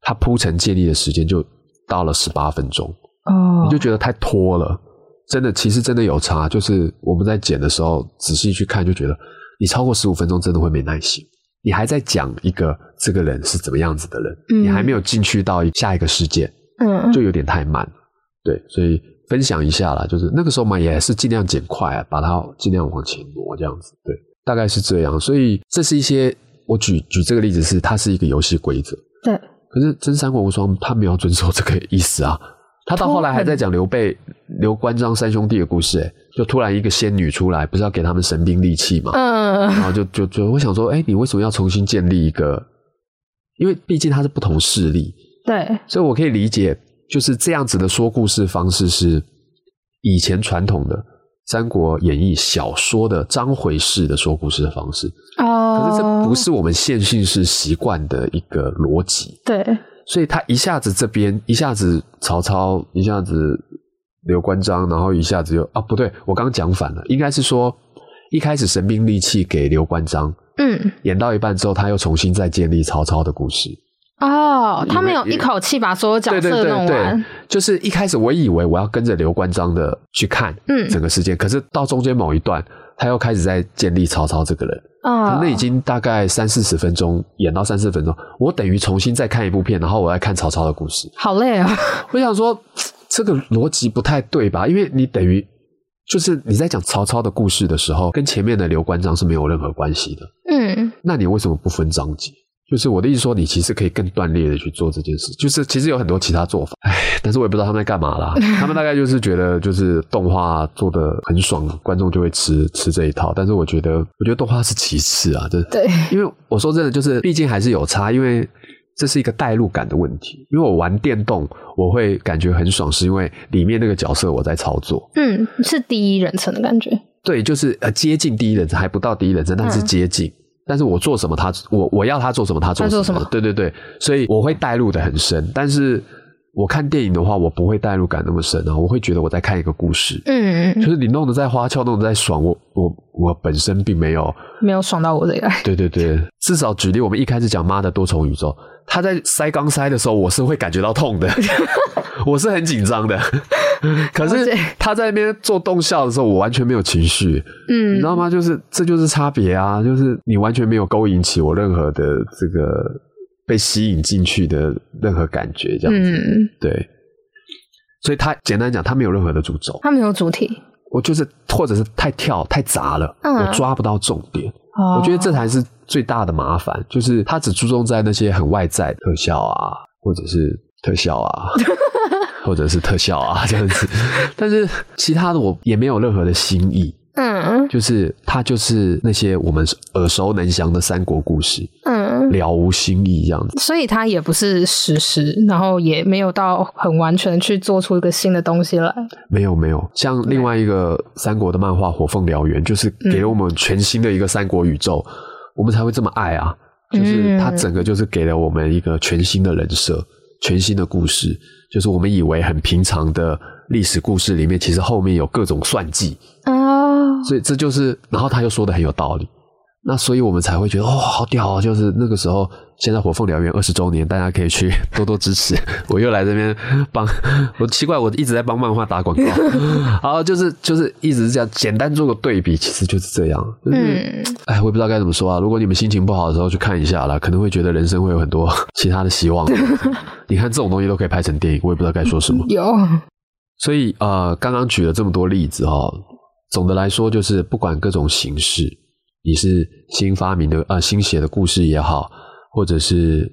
[SPEAKER 2] 他铺陈建立的时间就到了十八分钟，
[SPEAKER 3] 哦，
[SPEAKER 2] 你就觉得太拖了。真的，其实真的有差，就是我们在剪的时候仔细去看，就觉得你超过十五分钟真的会没耐心。你还在讲一个这个人是怎么样子的人，
[SPEAKER 3] 嗯
[SPEAKER 2] 你还没有进去到下一个世界，
[SPEAKER 3] 嗯
[SPEAKER 2] 就有点太慢。对，所以分享一下啦，就是那个时候嘛，也是尽量剪快、啊，把它尽量往前挪，这样子。对，大概是这样。所以这是一些我举举这个例子是，它是一个游戏规则。
[SPEAKER 3] 对，
[SPEAKER 2] 可是真三国无双他没有遵守这个意思啊。他到后来还在讲刘备、刘关张三兄弟的故事、欸，就突然一个仙女出来，不是要给他们神兵利器嘛？
[SPEAKER 3] 嗯
[SPEAKER 2] 然后就就就我想说，哎、你为什么要重新建立一个？因为毕竟它是不同势力，
[SPEAKER 3] 对，
[SPEAKER 2] 所以我可以理解，就是这样子的说故事方式是以前传统的《三国演义》小说的章回式的说故事的方式。
[SPEAKER 3] 哦，
[SPEAKER 2] 可是这不是我们线性式习惯的一个逻辑，
[SPEAKER 3] 对，
[SPEAKER 2] 所以他一下子这边一下子曹操，一下子刘关张，然后一下子又啊不对，我刚刚讲反了，应该是说一开始神兵利器给刘关张，
[SPEAKER 3] 嗯，
[SPEAKER 2] 演到一半之后，他又重新再建立曹操的故事。
[SPEAKER 3] 哦，他没有一口气把所有角色
[SPEAKER 2] 对对
[SPEAKER 3] 弄完，，
[SPEAKER 2] 就是一开始我以为我要跟着刘关张的去看
[SPEAKER 3] 嗯。
[SPEAKER 2] 整个事件，可是到中间某一段，他又开始在建立曹操这个人，
[SPEAKER 3] 啊
[SPEAKER 2] 那已经大概三四十分钟，演到三四十分钟，我等于重新再看一部片，然后我再看曹操的故事。
[SPEAKER 3] 好累啊。
[SPEAKER 2] 我想说，这个逻辑不太对吧？因为你等于就是你在讲曹操的故事的时候，跟前面的刘关张是没有任何关系的。
[SPEAKER 3] 嗯，
[SPEAKER 2] 那你为什么不分章节？就是我的意思说，你其实可以更断裂的去做这件事。就是其实有很多其他做法，唉，但是我也不知道他们在干嘛啦。(laughs) 他们大概就是觉得就是动画做的很爽，观众就会吃吃这一套。但是我觉得，我觉得动画是其次啊，这
[SPEAKER 3] 对，
[SPEAKER 2] 因为我说真的，就是毕竟还是有差，因为这是一个代入感的问题。因为我玩电动，我会感觉很爽，是因为里面那个角色我在操作。
[SPEAKER 3] 嗯，是第一人称的感觉。
[SPEAKER 2] 对，就是呃接近第一人称，还不到第一人称，但是
[SPEAKER 3] 嗯
[SPEAKER 2] 接近。但是我做什么他，我我要他做什么，他做什么。
[SPEAKER 3] 他做什么
[SPEAKER 2] 对对对，所以我会带入的很深。但是我看电影的话，我不会带入感那么深啊，我会觉得我在看一个故事。
[SPEAKER 3] 嗯，
[SPEAKER 2] 就是你弄得再花俏，弄得再爽，我我我本身并没有。
[SPEAKER 3] 没有爽到我这里来。(laughs)
[SPEAKER 2] 对对对，至少举例，我们一开始讲妈的多重宇宙，他在塞钢塞的时候，我是会感觉到痛的，(laughs) 我是很紧张的。(laughs) 可是他在那边做动效的时候，我完全没有情绪，嗯你
[SPEAKER 3] 嗯
[SPEAKER 2] 知道吗？就是这就是差别啊，就是你完全没有勾引起我任何的这个被吸引进去的任何感觉，这样子。
[SPEAKER 3] 嗯，
[SPEAKER 2] 对，所以他简单讲，他没有任何的主轴，
[SPEAKER 3] 他没有主体。
[SPEAKER 2] 我就是或者是太跳太杂了，
[SPEAKER 3] 嗯
[SPEAKER 2] 我抓不到重点。
[SPEAKER 3] 哦。
[SPEAKER 2] 我觉得这才是最大的麻烦，就是他只注重在那些很外在的特效啊，或者是特效啊，(laughs) 或者是特效啊这样子，但是其他的我也没有任何的新意，
[SPEAKER 3] 嗯
[SPEAKER 2] 就是它就是那些我们耳熟能详的三国故事，
[SPEAKER 3] 嗯，
[SPEAKER 2] 了无新意这样子。
[SPEAKER 3] 所以它也不是史实，然后也没有到很完全去做出一个新的东西来。
[SPEAKER 2] 没有没有，像另外一个三国的漫画《火凤燎原》，就是给了我们全新的一个三国宇宙，我们才会这么爱啊！就是它整个就是给了我们一个全新的人设、全新的故事，就是我们以为很平常的历史故事里面，其实后面有各种算计，
[SPEAKER 3] 哦，
[SPEAKER 2] 所以这就是，然后他又说的很有道理。那所以我们才会觉得哦，好屌啊！就是那个时候，现在火凤燎原二十周年，大家可以去多多支持。我又来这边帮，我奇怪，我一直在帮漫画打广告。好，就是就是一直这样，简单做个对比，其实就是这样。就是，
[SPEAKER 3] 嗯
[SPEAKER 2] 哎，我也不知道该怎么说啊。如果你们心情不好的时候去看一下啦，可能会觉得人生会有很多其他的希望。(laughs) 你看这种东西都可以拍成电影，我也不知道该说什么。
[SPEAKER 3] 有，
[SPEAKER 2] 所以呃，刚刚举了这么多例子哈、总的来说就是不管各种形式，你是新发明的呃新写的故事也好，或者是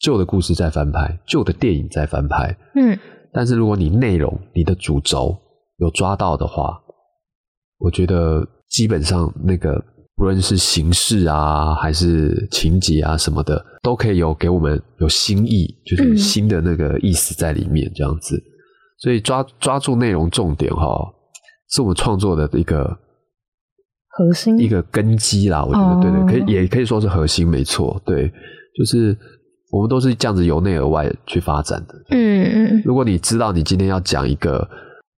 [SPEAKER 2] 旧的故事在翻拍，旧的电影在翻拍，
[SPEAKER 3] 嗯
[SPEAKER 2] 但是如果你内容你的主轴有抓到的话，我觉得基本上那个不论是形式啊，还是情节啊什么的，都可以有给我们有新意，就是
[SPEAKER 3] 嗯
[SPEAKER 2] 新的那个意思在里面，这样子。所以抓抓住内容重点哈、是我们创作的一个
[SPEAKER 3] 核心
[SPEAKER 2] 一个根基啦。我觉得对对，
[SPEAKER 3] 哦
[SPEAKER 2] 可以也可以说是核心，没错。对，就是我们都是这样子由内而外去发展的。
[SPEAKER 3] 嗯嗯
[SPEAKER 2] 如果你知道你今天要讲一个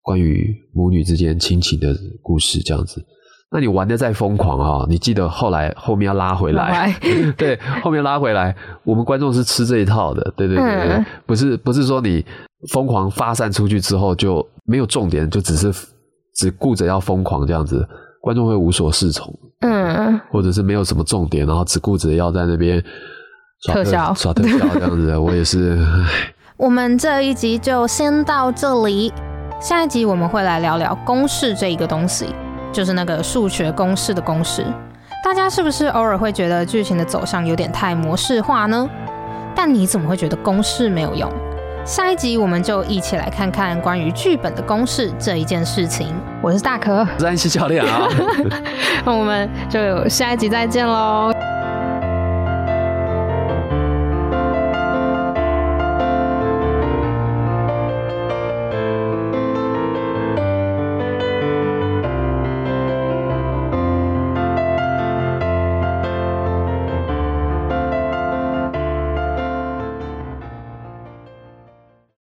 [SPEAKER 2] 关于母女之间亲情的故事，这样子，那你玩的再疯狂啊、你记得后来后面要拉回来，(laughs) 对，后面拉回来，我们观众是吃这一套的，对对对对，
[SPEAKER 3] 嗯
[SPEAKER 2] 不是不是说你疯狂发散出去之后就没有重点，就只是只顾着要疯狂这样子，观众会无所适从，
[SPEAKER 3] 嗯，
[SPEAKER 2] 或者是没有什么重点，然后只顾着要在那边耍
[SPEAKER 3] 特效
[SPEAKER 2] 耍特效这样子，我也是。(laughs)
[SPEAKER 3] 我们这一集就先到这里，下一集我们会来聊聊公式这一个东西，就是那个数学公式的公式。大家是不是偶尔会觉得剧情的走向有点太模式化呢？但你怎么会觉得公式没有用？下一集我们就一起来看看关于剧本的公式这一件事情。我是大可，
[SPEAKER 2] 我是安西教练啊。
[SPEAKER 3] 那 (laughs) 我们就下一集再见喽，